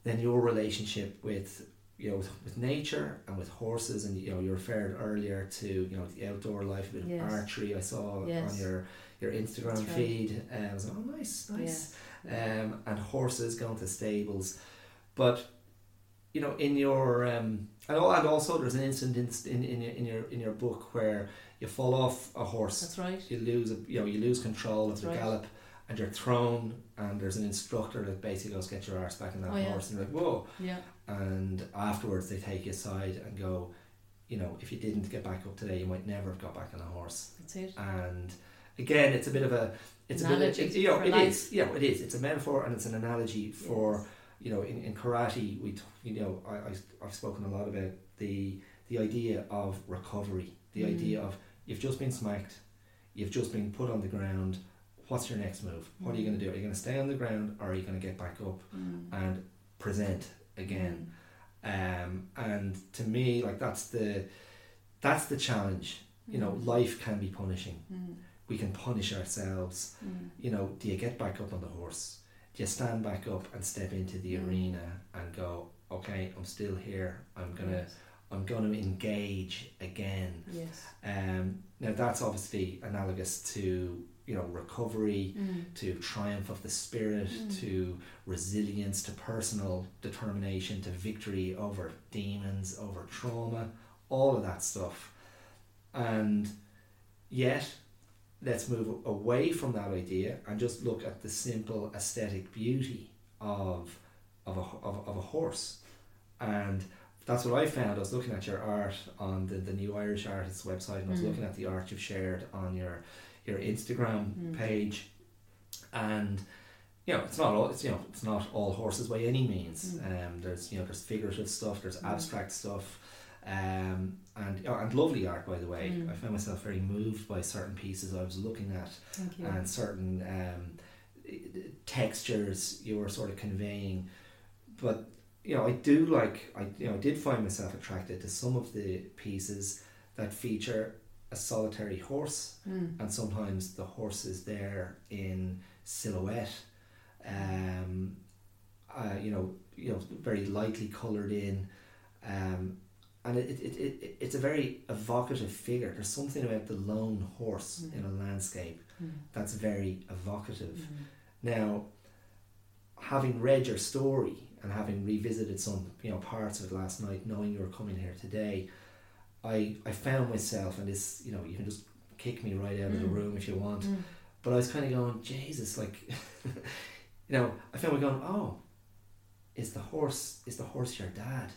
then your relationship with you know with, with nature and with horses. And you know you referred earlier to you know the outdoor life a bit
Yes.
of archery I saw
Yes.
on your your Instagram
right.
feed and I was like oh nice nice um, and horses going to stables but you know in your um, and, al- and also there's an incident in, in, in, your, in your in your book where you fall off a horse
That's right.
you lose a, you know you lose control
That's
of the
right.
gallop and you're thrown and there's an instructor that basically goes get your arse back on that
Oh, yeah.
horse and you're like whoa
Yeah,
and afterwards they take you aside and go you know if you didn't get back up today you might never have got back on a horse
that's it.
and again it's a bit of a it's a bit of, it, you know it
life.
is you know it is it's a metaphor and it's an analogy for you know in, in karate we you know I, I I've spoken a lot about the the idea of recovery the
Mm.
idea of you've just been smacked you've just been put on the ground what's your next move what are you going to do are you going to stay on the ground or are you going to get back up
Mm.
and present again um, and to me like that's the that's the challenge you know
Mm.
life can be punishing
Mm.
We can punish ourselves
Mm.
you know do you get back up on the horse do you stand back up and step into the
Mm.
arena and go okay i'm still here i'm gonna
Yes.
i'm gonna engage again
Yes.
um, now that's obviously analogous to you know recovery
Mm.
to triumph of the spirit
Mm.
to resilience to personal determination to victory over demons over trauma all of that stuff and yet let's move away from that idea and just look at the simple aesthetic beauty of of a, of, of a horse and that's what I found. I was looking at your art on the, the new Irish Artists website, and I was
Mm.
looking at the art you've shared on your your Instagram
Mm.
page, and you know it's not all it's you know it's not all horses by any means.
Mm.
Um, there's you know there's figurative stuff, there's
Mm.
abstract stuff, um, and oh, and lovely art by the way.
Mm.
I found myself very moved by certain pieces I was looking at and certain um, textures you were sort of conveying. But you know, I do like I you know I did find myself attracted to some of the pieces that feature a solitary horse,
Mm.
and sometimes the horse is there in silhouette. Um, uh, you know, you know, very lightly coloured in. Um, and it, it, it, it, it's a very evocative figure. There's something about the lone horse
Mm.
in a landscape
Mm.
that's very evocative.
Mm.
Now, having read your story and having revisited some you know parts of it last night, knowing you were coming here today, I I found myself and this you know you can just kick me right out of the
Mm.
room if you want,
Mm.
but I was kind of going Jesus like, you know I found me going oh, is the horse is the horse your dad,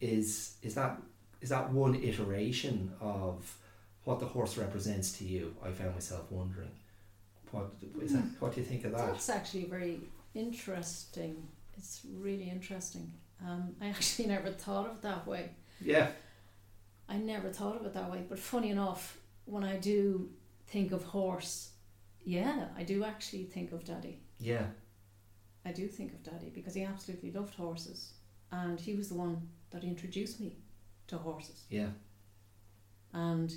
is is that is that one iteration of what the horse represents to you? I found myself wondering. What is that, what do you think of that?
That's actually very interesting. It's really interesting. Um, I actually never thought of it that way.
Yeah,
I never thought of it that way. But funny enough, when I do think of horse, yeah, I do actually think of Daddy.
yeah,
I do think of Daddy because he absolutely loved horses, and he was the one that introduced me to horses.
yeah,
And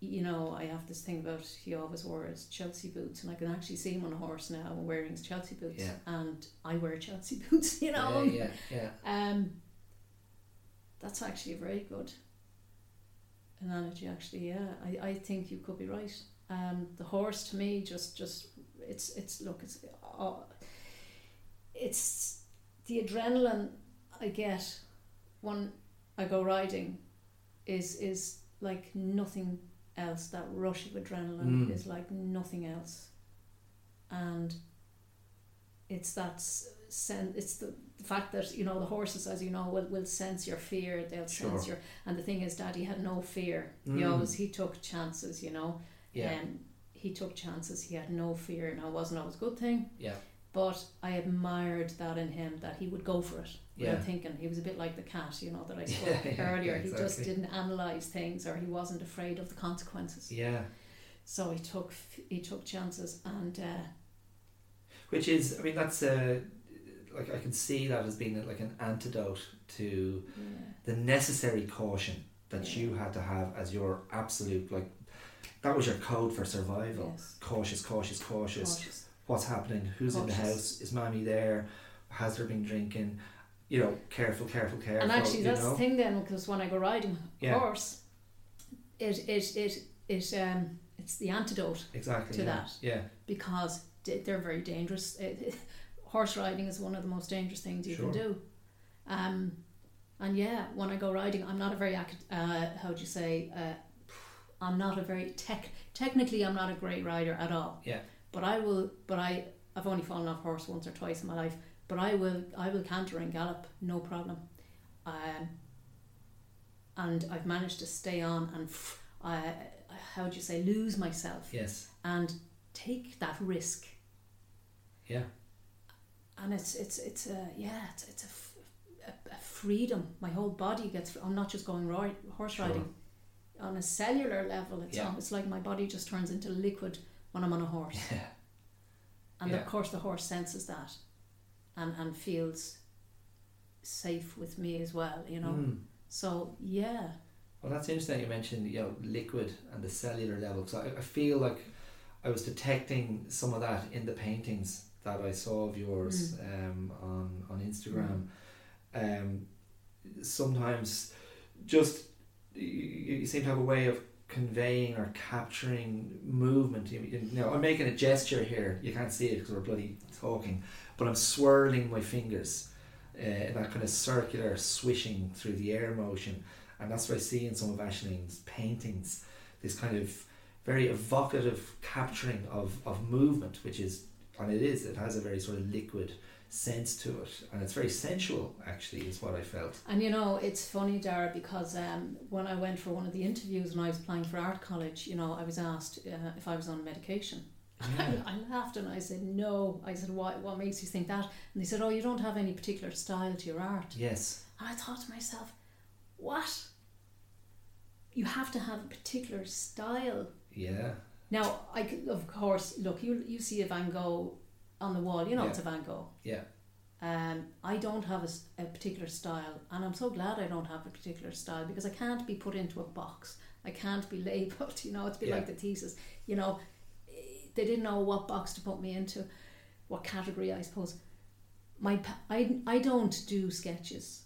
you know, I have this thing about he always wore his Chelsea boots, and I can actually see him on a horse now wearing his Chelsea boots,
Yeah.
and I wear Chelsea boots. You know,
yeah, yeah, yeah.
Um, that's actually a very good analogy. Actually, yeah, I, I think you could be right. Um, the horse to me just just it's it's look it's uh, it's the adrenaline I get when I go riding is is like nothing else. That rush of adrenaline
Mm.
is like nothing else, and it's that s- sen- it's the, the fact that you know the horses, as you know, will, will sense your fear. They'll sense
Sure.
your and the thing is, Daddy had no fear. He
Mm.
always he took chances. You know,
Yeah,
um, he took chances. He had no fear. Now it wasn't always a good thing,
yeah,
but I admired that in him that he would go for it
Yeah.
without thinking. He was a bit like the cat, you know, that I spoke
Yeah,
earlier.
yeah,
He just didn't analyze things, or he wasn't afraid of the consequences.
yeah.
So he took he took chances, and uh,
Which is, I mean, that's uh, like I can see that as being like an antidote to
yeah,
the necessary caution that
Yeah.
you had to have as your absolute like that was your code for survival.
yes,
Cautious, cautious, cautious.
cautious.
What's happening? Who's in the house? Is mommy there? Has there been drinking? You know, careful, careful, careful.
And actually, that's
know?
the thing then, because when I go riding
Yeah.
horse, it it it it um it's the antidote
exactly
to
yeah.
that.
Yeah,
because they're very dangerous. Uh, Horse riding is one of the most dangerous things you
Sure.
can do. Um, and yeah, when I go riding, I'm not a very uh, how do you say? Uh, I'm not a very tech. Technically, I'm not a great rider at all.
Yeah.
But I will. But I. I've only fallen off horse once or twice in my life. But I will. I will canter and gallop, no problem. Um, and I've managed to stay on and. I, how do you say? Lose myself
yes,
and take that risk
yeah,
and it's it's it's a yeah it's, it's a, f- a- a freedom my whole body gets i'm not just going ride, horse
Sure.
riding on a cellular level it's
Yeah.
it's like my body just turns into liquid when i'm on a horse
yeah,
and
Yeah.
of course the horse senses that and and feels safe with me as well you know
Mm.
so yeah
Well, that's interesting. You mentioned you know liquid and the cellular level. So I, I feel like I was detecting some of that in the paintings that I saw of yours um, on on Instagram. Um, sometimes, just you, you seem to have a way of conveying or capturing movement. You, you know, I'm making a gesture here. You can't see it because we're bloody talking, but I'm swirling my fingers uh, in that kind of circular swishing through the air motion and that's what I see in some of Aisling's paintings. This kind of very evocative capturing of, of movement, which is, and it is, it has a very sort of liquid sense to it, and it's very sensual. Actually, is what I felt.
And you know, it's funny, Dara, because um, when I went for one of the interviews when I was applying for art college, you know, I was asked uh, if I was on medication.
Yeah.
I laughed and I said, no. I said, why, what makes you think that? And they said, oh, you don't have any particular style to your art.
yes.
And I thought to myself, what? You have to have a particular style.
Yeah.
Now, I could, of course, look, you, you see a Van Gogh on the wall, you know
Yeah.
it's a Van Gogh.
Yeah.
Um, I don't have a, a, particular style, and I'm so glad I don't have a particular style because I can't be put into a box. I can't be labelled. You know, it's bit
Yeah.
like the thesis. You know, eh, they didn't know what box to put me into, what category, I suppose. My I I don't do sketches.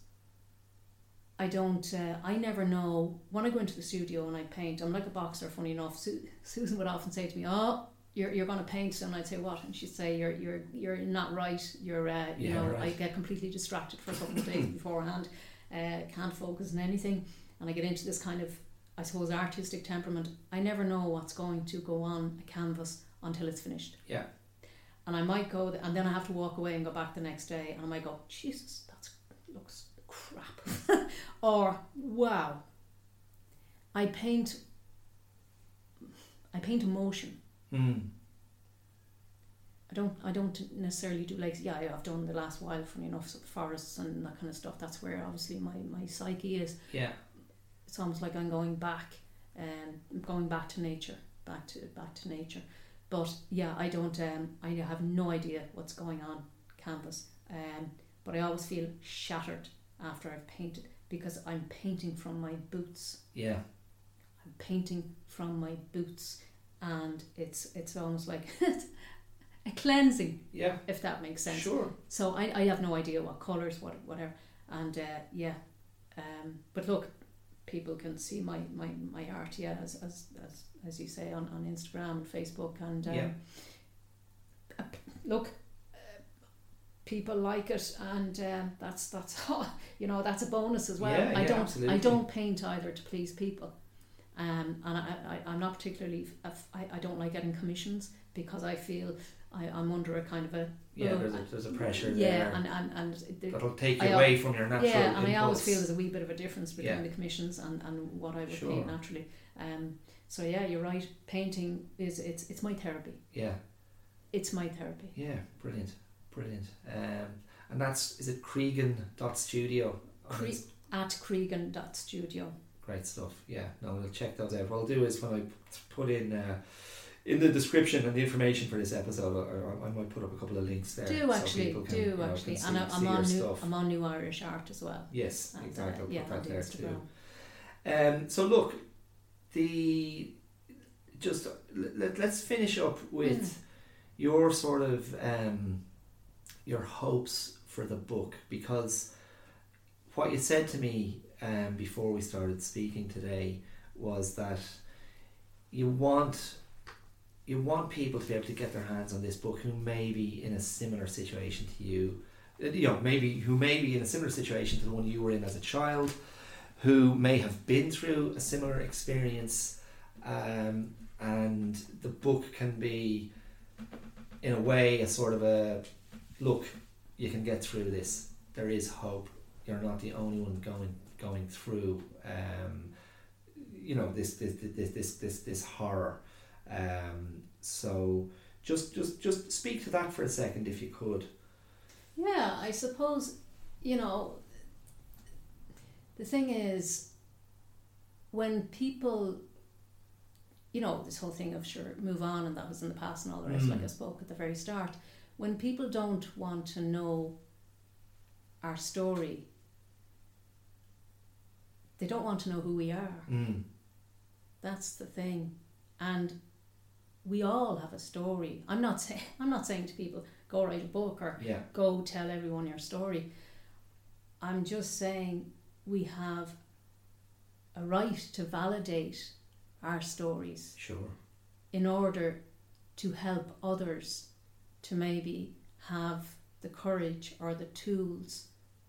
I don't. Uh, I never know when I go into the studio and I paint. I'm like a boxer. Funny enough, Su- Susan would often say to me, "Oh, you're, you're going to paint and I'd say what? And she'd say you're you're you're not right. You're uh, you
Yeah,
know
right.
I get completely distracted for a couple of days beforehand uh, can't focus on anything. And I get into this kind of I suppose artistic temperament. I never know what's going to go on a canvas until it's finished.
Yeah.
and I might go th- and then I have to walk away and go back the next day and I might go Jesus that looks crap. Or wow. I paint I paint emotion
Mm.
I don't I don't necessarily do like yeah I've done the last while funny enough so forests and that kind of stuff that's where obviously my, my psyche is
Yeah.
it's almost like I'm going back and um, going back to nature back to back to nature but yeah I don't um, I have no idea what's going on canvas um, but I always feel shattered after I've painted because I'm painting from my boots
Yeah.
I'm painting from my boots and it's it's almost like a cleansing
Yeah.
if that makes sense
Sure.
so I, I have no idea what colours, what whatever, and uh, yeah, um, but look, people can see my, my, my art, yeah, as, as, as, as you say on, on Instagram and Facebook, and um,
Yeah.
uh, look, uh, people like it, and um, that's that's you know that's a bonus as well.
Yeah,
I
yeah,
don't
absolutely.
I don't paint either to please people. Um, and I, I, I'm not particularly, I, I don't like getting commissions because I feel I, I'm under a kind of a
Yeah.
Oh,
There's a, there's a pressure
yeah,
there
and and and
that'll take you
I
away from your natural
yeah, and I always feel there's a wee bit of a difference between
Yeah.
the commissions and, and what I would
Sure.
paint naturally. Um, so yeah, you're right. Painting is it's it's my therapy.
Yeah.
It's my therapy.
Yeah. Brilliant. Brilliant. Um, and that's is it Creegan dot studio.
Cre- at Creegan.studio.
Great stuff. Yeah, no, we'll check those out. What I'll do is when I put in uh, in the description and the information for this episode, I, I, I might put up a couple of links there.
Do
so
actually,
can,
do
you know,
actually,
can
and I, I'm, on new
stuff.
I'm on New Irish Art as well.
yes,
And,
exactly.
uh,
I'll
yeah,
put that there
Instagram.
too. Um, so look, the just let, let's finish up with
Mm.
your sort of um, your hopes for the book because what you said to me um, before we started speaking today was that you want you want people to be able to get their hands on this book who may be in a similar situation to you Uh, you know maybe who may be in a similar situation to the one you were in as a child who may have been through a similar experience um, and the book can be in a way a sort of a look you can get through this. There is hope. You're not the only one going going through um, you know this this this this this, this horror um, so just just just speak to that for a second if you could
Yeah, I suppose, you know, the thing is, when people, you know, this whole thing of sure, move on and that was in the past and all the rest,
Mm.
like I spoke at the very start, when people don't want to know our story, they don't want to know who we are.
mm.
That's the thing. And we all have a story. I'm not saying I'm not saying to people go write a book or
yeah
go tell everyone your story. I'm just saying we have a right to validate our stories
sure
in order to help others to maybe have the courage or the tools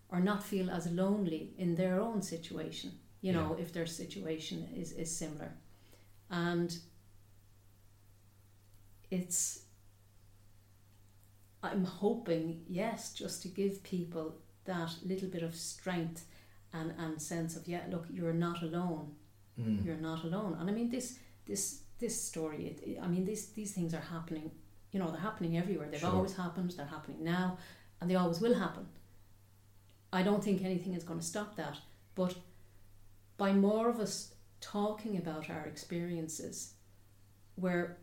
or not feel as lonely in their own situation, you know, if their situation is, is similar. And it's I'm hoping, yes, just to give people that little bit of strength and, and sense of yeah, look, you're not alone.
mm.
You're not alone. And I mean this this this story. It, it- I mean these these things are happening. You know, they're happening everywhere. They've
Sure.
always happened. They're happening now, and they always will happen. I don't think anything is going to stop that. But by more of us talking about our experiences, where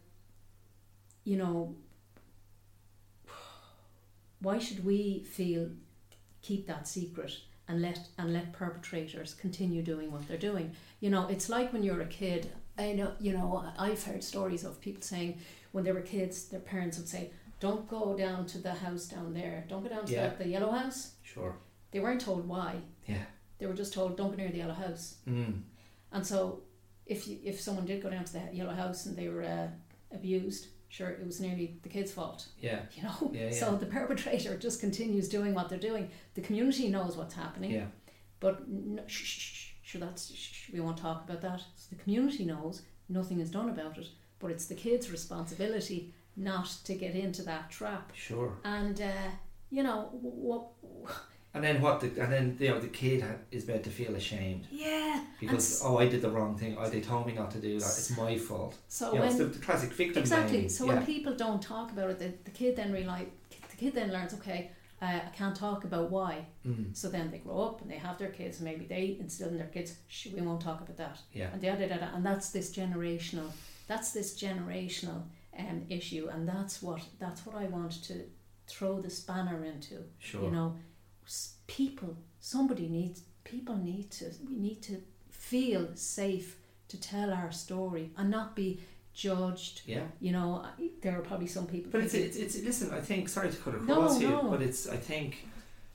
you know why should we feel keep that secret and let and let perpetrators continue doing what they're doing? You know it's like when you're a kid i know you know i've heard stories of people saying when they were kids their parents would say don't go down to the house down there. Don't go down to
Yeah.
the, the yellow house.
Sure.
They weren't told why.
Yeah
they were just told don't go near the yellow house
mm.
and so if you, if someone did go down to the yellow house and they were uh, abused sure it was nearly the kid's fault.
Yeah.
You know,
Yeah, yeah.
so the perpetrator just continues doing what they're doing. The community knows what's happening,
Yeah.
but no, shh, shh, shh, sure that's shh, we won't talk about that. So the community knows nothing is done about it, but it's the kid's responsibility not to get into that trap.
Sure.
And uh, you know what?
And then what? The, and then you know the kid is meant to feel ashamed
Yeah,
because
s-
oh I did the wrong thing. Oh they told me not to do that. It's my fault.
so
you know,
when
it's the, the classic victim
exactly, so
yeah.
when people don't talk about it, the, the kid then realize the kid then learns okay. Uh, I can't talk about why.
Mm.
So then they grow up and they have their kids. and Maybe they instill in their kids, we won't talk about that.
Yeah.
And da, da, da, and that's this generational. That's this generational um, issue, and that's what that's what I want to throw the spanner into.
Sure.
You know, people. Somebody needs. People need to. We need to feel safe to tell our story and not be judged.
Yeah.
You know, there are probably some people.
But it's, it's, it's listen. I think sorry to cut
No,
across you,
no.
but it's I think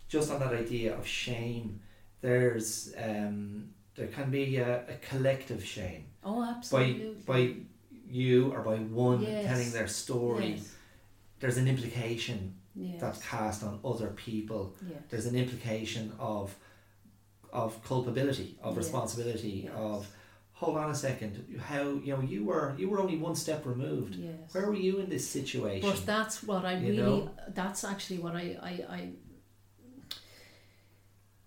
just on that idea of shame, there's um, there can be a, a collective shame
oh,
by
absolutely.
by you or by one
Yes.
telling their story.
Yes.
There's an implication
Yes.
that's cast on other people. There's an implication of of culpability, of
Yes.
responsibility,
Yes.
of hold on a second, how you know you were you were only one step removed.
Yes.
Where were you in this situation?
But that's what I
You
really.
know?
That's actually what I, I, I.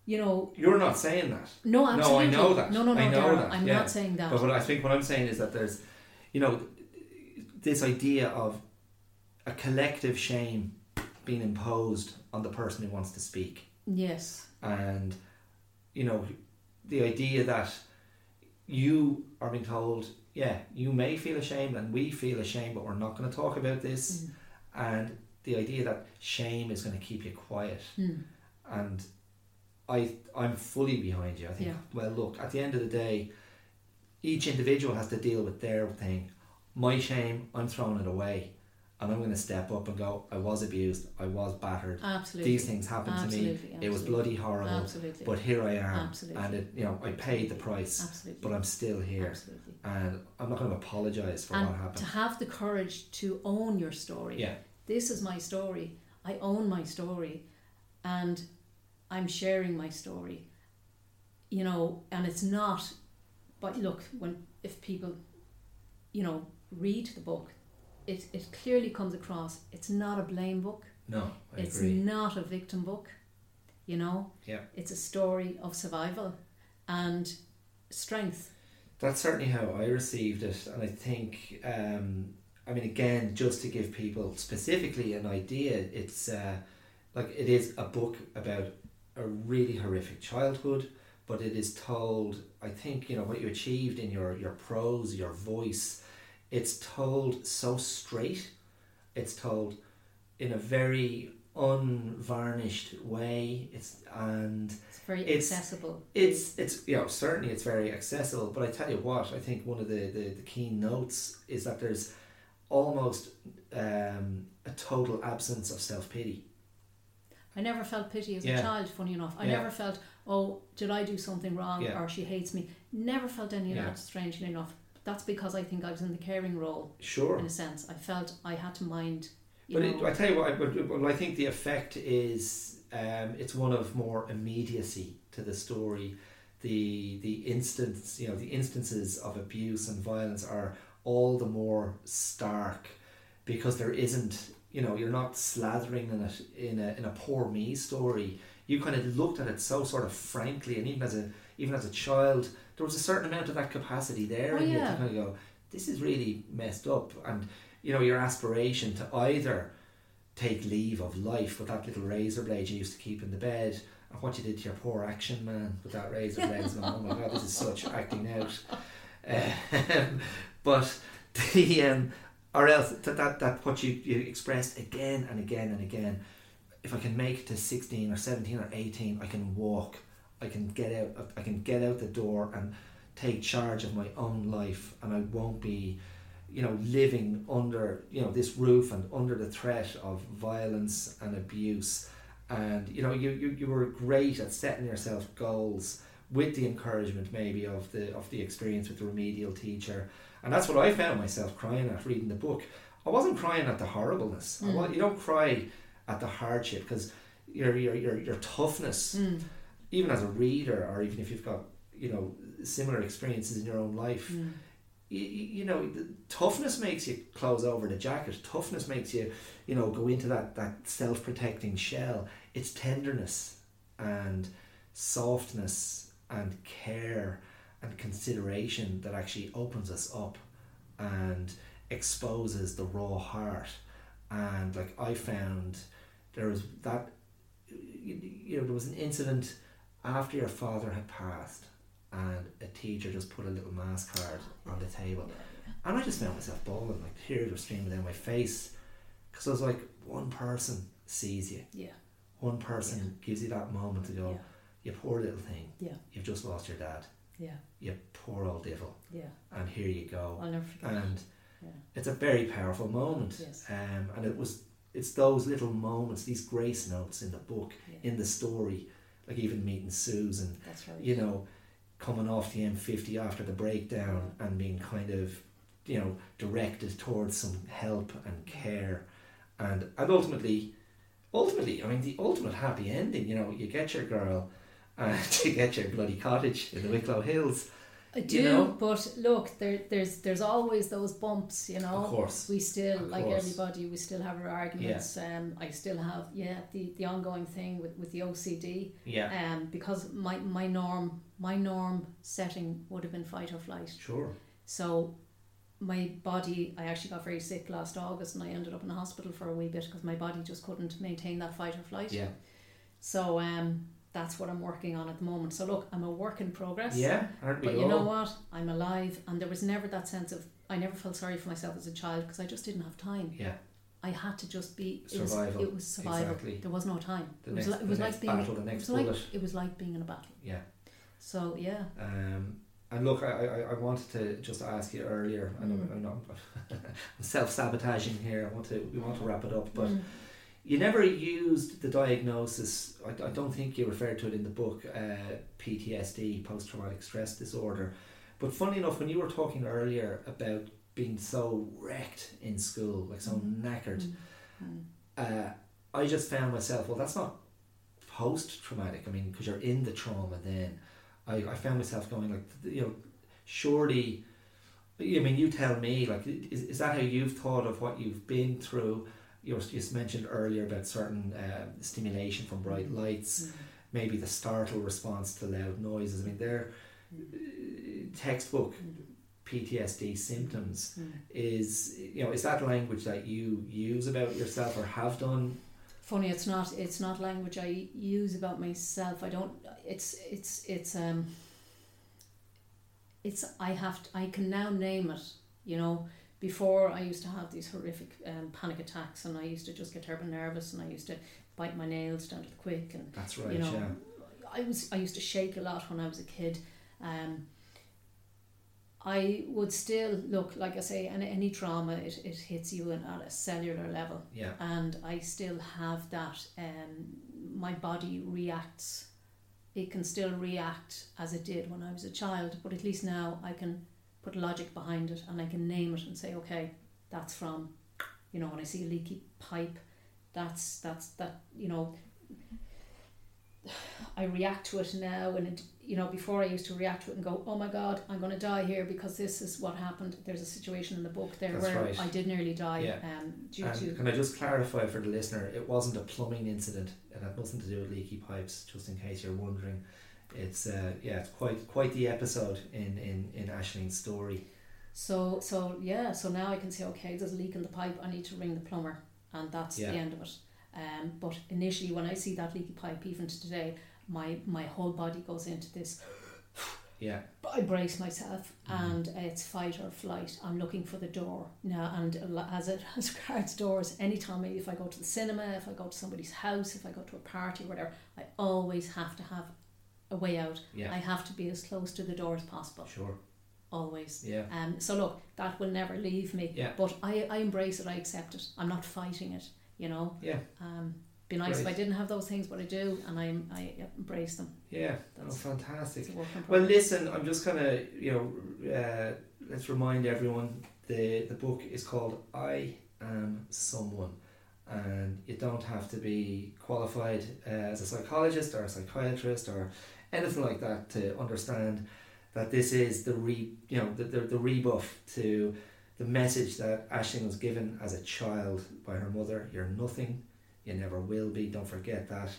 You know,
You're not saying that.
no, no,
I
absolutely.
know that.
No, no, no,
I know that,
I'm
yeah.
not saying that.
But what I think what I'm saying is that there's, you know, this idea of a collective shame being imposed on the person who wants to speak,
yes,
and you know, the idea that you are being told, yeah, you may feel ashamed and we feel ashamed, but we're not going to talk about this,
Mm.
and the idea that shame is going to keep you quiet,
Mm.
and I I'm fully behind you. I think.
Yeah.
Well, look, at the end of the day, each individual has to deal with their thing. My shame, I'm throwing it away, and I'm going to step up and go. I was abused. I was battered.
absolutely.
These things happened to me.
Absolutely,
It was bloody horrible.
Absolutely.
But here I am,
Absolutely.
and it, you know, I paid the price,
absolutely.
but I'm still here,
Absolutely.
and I'm not going to apologize for what
And
happened.
to have the courage to own your story.
Yeah,
This is my story. I own my story, and I'm sharing my story. You know, and it's not. But look, when if people, you know, read the book, it it clearly comes across. It's not a blame book.
no, I
it's
agree.
not a victim book. You know.
Yeah.
It's a story of survival, and strength.
That's certainly how I received it, and I think, um, I mean, again, just to give people specifically an idea, it's uh, like it is a book about a really horrific childhood, but it is told. I think you know what you achieved in your your prose, your voice. It's told so straight. It's told in a very unvarnished way. It's and
It's very
It's-
accessible.
it's it's you know certainly it's very accessible but i tell you what i think one of the the, the key notes is that there's almost um, a total absence of self-pity
I never felt pity as
Yeah.
a child, funny enough. I
Yeah.
never felt, oh, did I do something wrong
Yeah.
or she hates me. Never felt any of that, strangely enough. That's because I think I was in the caring role,
sure.
in a sense. I felt I had to mind,
but it, i tell you what I, but, but I think the effect is um, it's one of more immediacy to the story. The the instance you know the instances of abuse and violence are all the more stark because there isn't you know you're not slathering in it in a in a poor me story. You kind of looked at it so sort of frankly and even as a even as a child there was a certain amount of that capacity there
Oh,
you
yeah.
to kind of go this is really messed up and you know your aspiration to either take leave of life with that little razor blade you used to keep in the bed and what you did to your poor action man with that razor blade going, oh my god this is such acting out um, but the um, or else that, that that what you, you expressed again and again and again if I can make it to 16 or 17 or 18 I can walk I can get out I can get out the door and take charge of my own life and I won't be you know living under you know this roof and under the threat of violence and abuse and you know you, you, you were great at setting yourself goals with the encouragement maybe of the of the experience with the remedial teacher and that's what I found myself crying at reading the book I wasn't crying at the horribleness. I
Mm.
you don't cry at the hardship because your, your your your toughness,
Mm.
Even as a reader, or even if you've got you know similar experiences in your own life,
Mm.
you, you know the toughness makes you close over the jacket. Toughness makes you you know go into that that self protecting shell. It's tenderness and softness and care and consideration that actually opens us up and exposes the raw heart and like i found there was that you know there was an incident after your father had passed and a teacher just put a little mass card on the table and i just found myself bawling like tears were streaming down my face because i was like one person sees you
yeah,
one person gives you that moment to go
yeah,
you poor little thing
yeah,
you've just lost your dad
yeah,
you poor old devil
yeah.
and here you go
I'll never forget.
and.
Yeah.
it's a very powerful moment
Yes.
um, and it was it's those little moments these grace notes in the book
Yeah.
in the story like even meeting Susan
That's right.
you know coming off the M50 after the breakdown mm-hmm. and being kind of you know directed towards some help and mm-hmm. care. And and ultimately ultimately I mean the ultimate happy ending you know you get your girl and you get your bloody cottage in the Wicklow Hills
I
you
do,
know?
but look, there, there's there's always those bumps, you know.
of course
We still,
Of
like
course.
everybody, we still have our arguments. Yeah. Um, I still have, yeah, the, the ongoing thing with, with the OCD.
yeah
Um, because my, my norm my norm setting would have been fight or flight.
sure
So my body, I actually got very sick last August, and I ended up in the hospital for a wee bit because my body just couldn't maintain that fight or flight.
yeah
So um, that's what I'm working on at the moment. So look, I'm a work in progress.
yeah aren't we
But you
all?
know what? I'm alive, and there was never that sense of I never felt sorry for myself as a child because I just didn't have time.
yeah
I had to just be it was,
Survival.
it was survival.
Exactly.
There was no time.
the
it
next,
was like, it
the
was
next
like being
battle the
it
next
was like
bullet
it was like being in a battle.
yeah
So yeah,
Um, and look, I, I, I wanted to just ask you earlier. I know,
Mm.
I know I'm self sabotaging here. I want to we want to wrap it up, but
Mm.
You never used the diagnosis. I, I don't think you referred to it in the book. Uh, PTSD, post traumatic stress disorder. But funny enough, when you were talking earlier about being so wrecked in school, like so
Mm.
knackered,
Mm.
uh, I just found myself, well, that's not post traumatic. I mean, because you're in the trauma then. I, I found myself going, like, you know, surely, I mean, you tell me, like, is, is that how you've thought of what you've been through? You just mentioned earlier about certain uh, stimulation from bright lights,
Mm.
maybe the startle response to loud noises. I mean, they're uh, textbook
Mm.
PTSD symptoms
Mm.
is you know is that language that you use about yourself or have done
Funny, it's not. It's not language I use about myself. I don't. It's it's it's um. It's I have to, I can now name it. You know, before I used to have these horrific um, panic attacks, and I used to just get terrible nervous, and I used to bite my nails down to the quick, and
that's right
you know,
yeah
I was I used to shake a lot when I was a kid. Um, I would still look like I say, and any trauma it, it hits you in, at a cellular level,
yeah
and I still have that. Um, my body reacts. It can still react as it did when I was a child, but at least now I can put logic behind it and I can name it and say, okay, that's from, you know, when I see a leaky pipe, that's that's that you know I react to it now, and it, you know, before I used to react to it and go, "Oh my God, I'm going to die here because this is what happened." There's a situation in the book there
That's
where
right.
I did nearly die
Yeah.
um, due
and
to
can I just clarify for the listener it wasn't a plumbing incident it had nothing to do with leaky pipes just in case you're wondering it's uh, yeah it's quite quite the episode in in in Aisling's story
so so yeah. So now I can say, okay, there's a leak in the pipe. I need to ring the plumber, and that's
Yeah.
the end of it. Um, but initially, when I see that leaky pipe, even to today, my my whole body goes into this
yeah
I brace myself
Mhm.
and it's fight or flight. I'm looking for the door now, and as it as regards doors, anytime if I go to the cinema, if I go to somebody's house, if I go to a party, whatever, I always have to have a way out.
yeah
I have to be as close to the door as possible,
sure
always.
yeah
Um, so look, that will never leave me.
Yeah.
But I, I embrace it. I accept it. I'm not fighting it. You know.
yeah
Um, be nice if I didn't have those things, but I do, and I I embrace them.
yeah oh,
That's-
fantastic
work in
Well, listen, I'm just gonna, you know, uh, let's remind everyone the the book is called I am someone. And you don't have to be qualified uh, as a psychologist or a psychiatrist or anything like that to understand that this is the re you know the, the, the rebuff to the message that Aisling was given as a child by her mother you're nothing. You never will be. Don't forget that.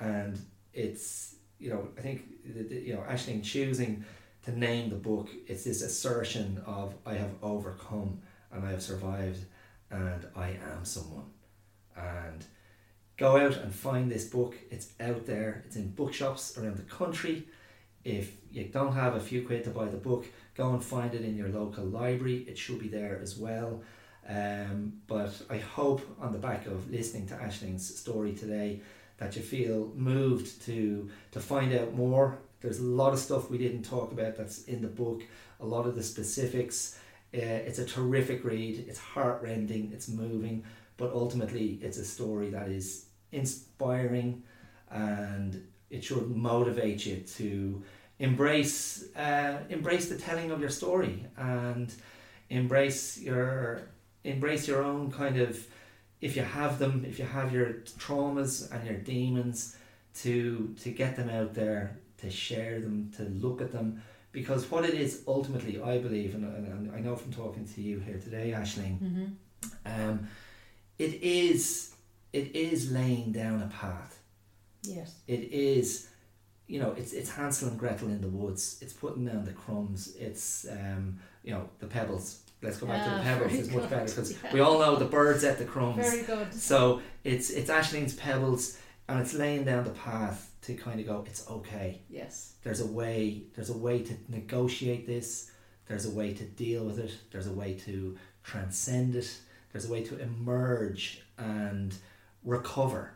And it's you know I think you know Aisling choosing to name the book it's this assertion of I have overcome and I have survived and I am someone. And go out and find this book it's out there it's in bookshops around the country if you don't have a few quid to buy the book go and find it in your local library it should be there as well um, but I hope on the back of listening to Aisling's story today that you feel moved to to find out more. There's a lot of stuff we didn't talk about that's in the book. A lot of the specifics. Uh, it's a terrific read. It's heartrending. It's moving, but ultimately, it's a story that is inspiring, and it should motivate you to embrace uh, embrace the telling of your story and embrace your embrace your own kind of if you have them, if you have your traumas and your demons, to to get them out there, to share them, to look at them, because what it is ultimately, I believe, and, and I know from talking to you here today, Aisling,
Mm-hmm.
um, it is it is laying down a path.
Yes.
It is, you know, it's it's Hansel and Gretel in the woods. It's putting down the crumbs. It's um, you know, the pebbles. Let's go back to
Ah,
the pebbles.
very
It's much better because
Yeah.
we all know the birds at the crumbs.
Very good.
So it's it's Aisling's pebbles, and it's laying down the path to kind of go. It's okay.
Yes.
There's a way. There's a way to negotiate this. There's a way to deal with it. There's a way to transcend it. There's a way to emerge and recover,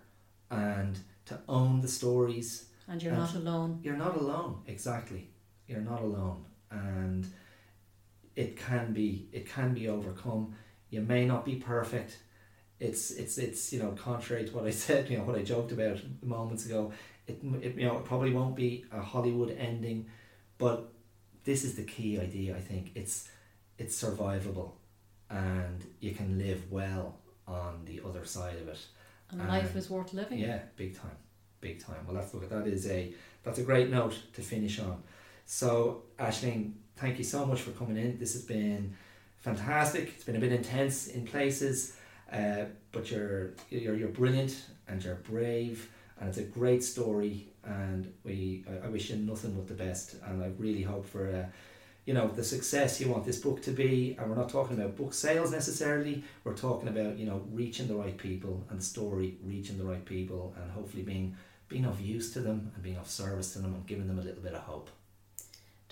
and to own the stories.
And you're
And-
not alone.
You're not alone. Exactly. You're not alone, and it can be it can be overcome. You may not be perfect. It's it's it's you know contrary to what I said, you know what I joked about moments ago. It, it you know it probably won't be a Hollywood ending, but this is the key idea. I think it's it's survivable, and you can live well on the other side of it.
And
Um,
life is worth living.
Yeah, big time, big time. Well, at that. Is a that's a great note to finish on. So, Aisling, thank you so much for coming in. This has been fantastic. It's been a bit intense in places, uh, but you're you're you're brilliant and you're brave, and it's a great story. And we, I, I wish you nothing but the best. And I really hope for. Uh, you know the success you want this book to be and we're not talking about book sales necessarily we're talking about you know reaching the right people and the story reaching the right people and hopefully being being of use to them and being of service to them and giving them a little bit of hope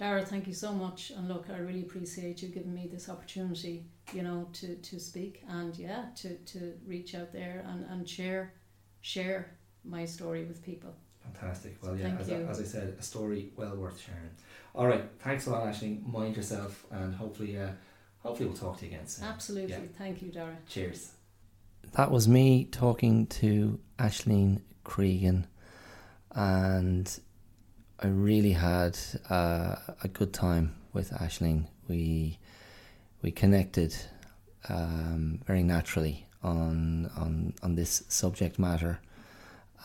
Dara, thank you so much. And look, I really appreciate you giving me this opportunity, you know, to, to speak and yeah, to, to reach out there and, and share share my story with people.
Fantastic well yeah as. I, as I said a story well worth sharing all right thanks a lot Aisling mind yourself and hopefully uh, hopefully we'll talk to you again soon
Absolutely.
Yeah.
Thank you, Dara.
cheers
That was me talking to Aisling Creegan, and I really had uh, a good time with Aisling. We we connected um, very naturally on on on this subject matter,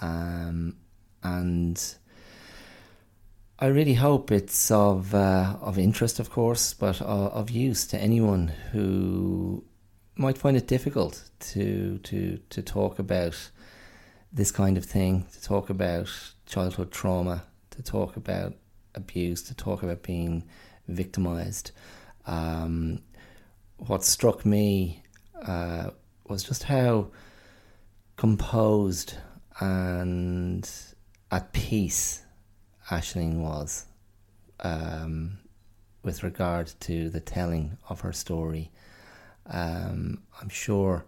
um, and I really hope it's of uh, of interest, of course, but of, of use to anyone who might find it difficult to to to talk about this kind of thing, to talk about childhood trauma, to talk about abuse, to talk about being victimized. Um, what struck me uh, was just how composed and at peace Aisling was um, with regard to the telling of her story. Um, I'm sure.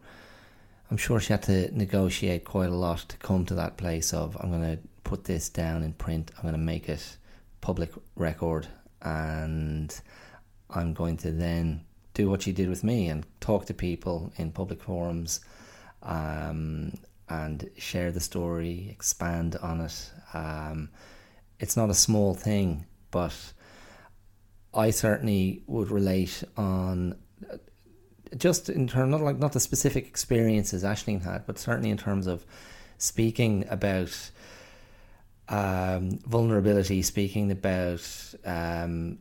I'm sure she had to negotiate quite a lot to come to that place of I'm going to put this down in print. I'm going to make it public record, and I'm going to then do what she did with me and talk to people in public forums, um, and share the story, expand on it. Um, it's not a small thing, but I certainly would relate on
just in terms not like not the specific experiences Aisling had, but certainly in terms of speaking about um, vulnerability, speaking about um,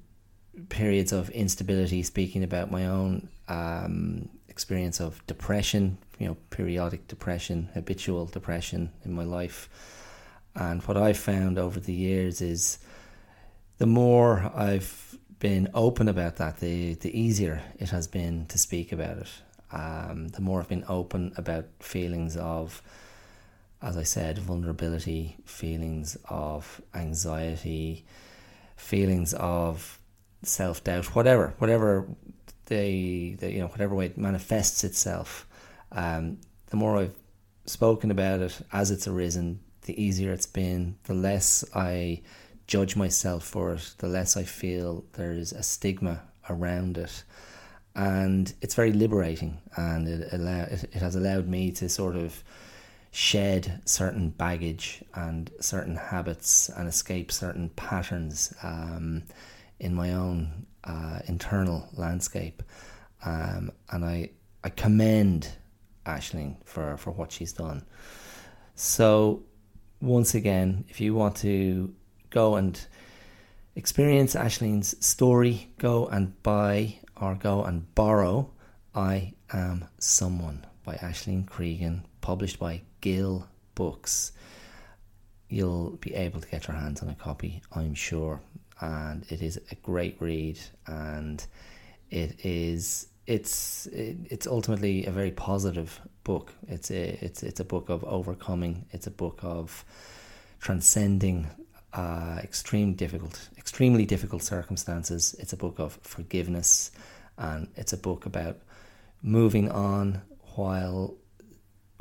periods of instability, speaking about my own um, experience of depression, you know, periodic depression, habitual depression in my life. And what I've found over the years is the more I've been open about that, the, the easier it has been to speak about it. Um, the more I've been open about feelings of, as I said, vulnerability, feelings of anxiety, feelings of self doubt, whatever, whatever they, they, you know, whatever way it manifests itself. Um, the more I've spoken about it as it's arisen, the easier it's been. The less I judge myself for it, the less I feel there's a stigma around it. And it's very liberating, and it, allow, it, it has allowed me to sort of shed certain baggage and certain habits and escape certain patterns um, in my own uh, internal landscape. Um, and I, I commend Aisling for, for what she's done. So, once again, if you want to go and experience Aisling's story, go and buy or go and borrow I Am Someone by Aisling Creegan, published by Gill Books. You'll be able to get your hands on a copy, I'm sure. And it is a great read, and it is it's it's ultimately a very positive book. It's a it's it's a book of overcoming. It's a book of transcending uh, extreme difficult, extremely difficult circumstances. It's a book of forgiveness, and it's a book about moving on while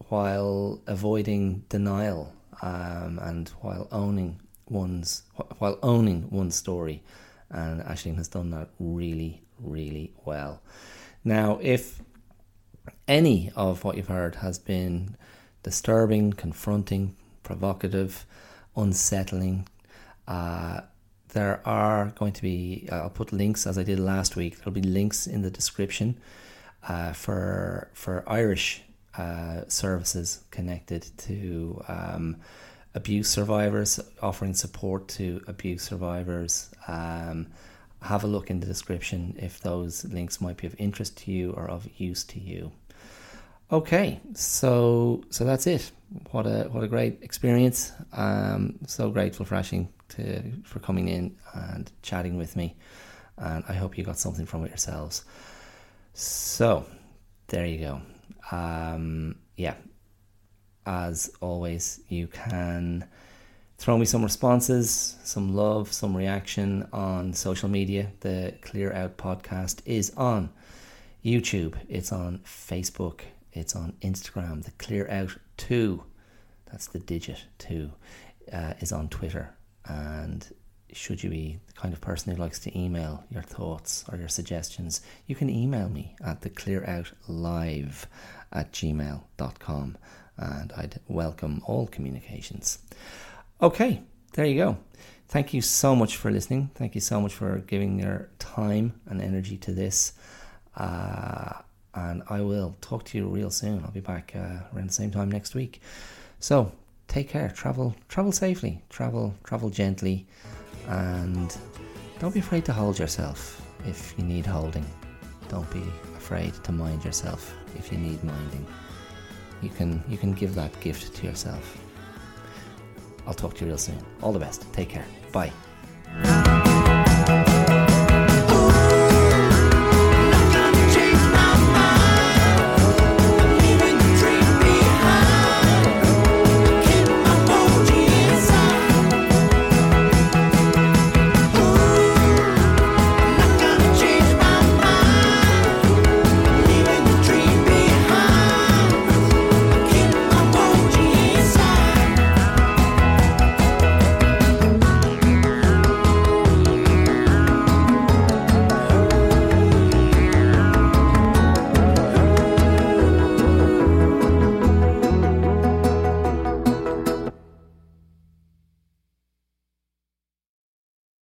while avoiding denial um, and while owning one's while owning one's story. And Aisling has done that really, really well. Now, if any of what you've heard has been disturbing, confronting, provocative, unsettling, uh, there are going to be, I'll put links as I did last week, there'll be links in the description uh, for, for Irish uh, services connected to um, abuse survivors, offering support to abuse survivors. Um, have a look in the description if those links might be of interest to you or of use to you. Okay, so so that's it. What a what a great experience. Um, so grateful for Aisling to for coming in and chatting with me, and I hope you got something from it yourselves. So there you go. Um, yeah, as always, you can throw me some responses, some love, some reaction on social media. The Clear Out podcast is on YouTube, it's on Facebook, it's on Instagram. The Clear Out 2, that's the digit 2, uh, is on Twitter. And should you be the kind of person who likes to email your thoughts or your suggestions, you can email me at the clearoutlive at gmail.com and I'd welcome all communications. Okay, there you go. Thank you so much for listening. Thank you so much for giving your time and energy to this. Uh, and I will talk to you real soon. I'll be back uh, around the same time next week. So take care. Travel, travel safely. Travel, travel gently, and don't be afraid to hold yourself if you need holding. Don't be afraid to mind yourself if you need minding you can you can give that gift to yourself. I'll talk to you real soon. All the best. Take care. Bye.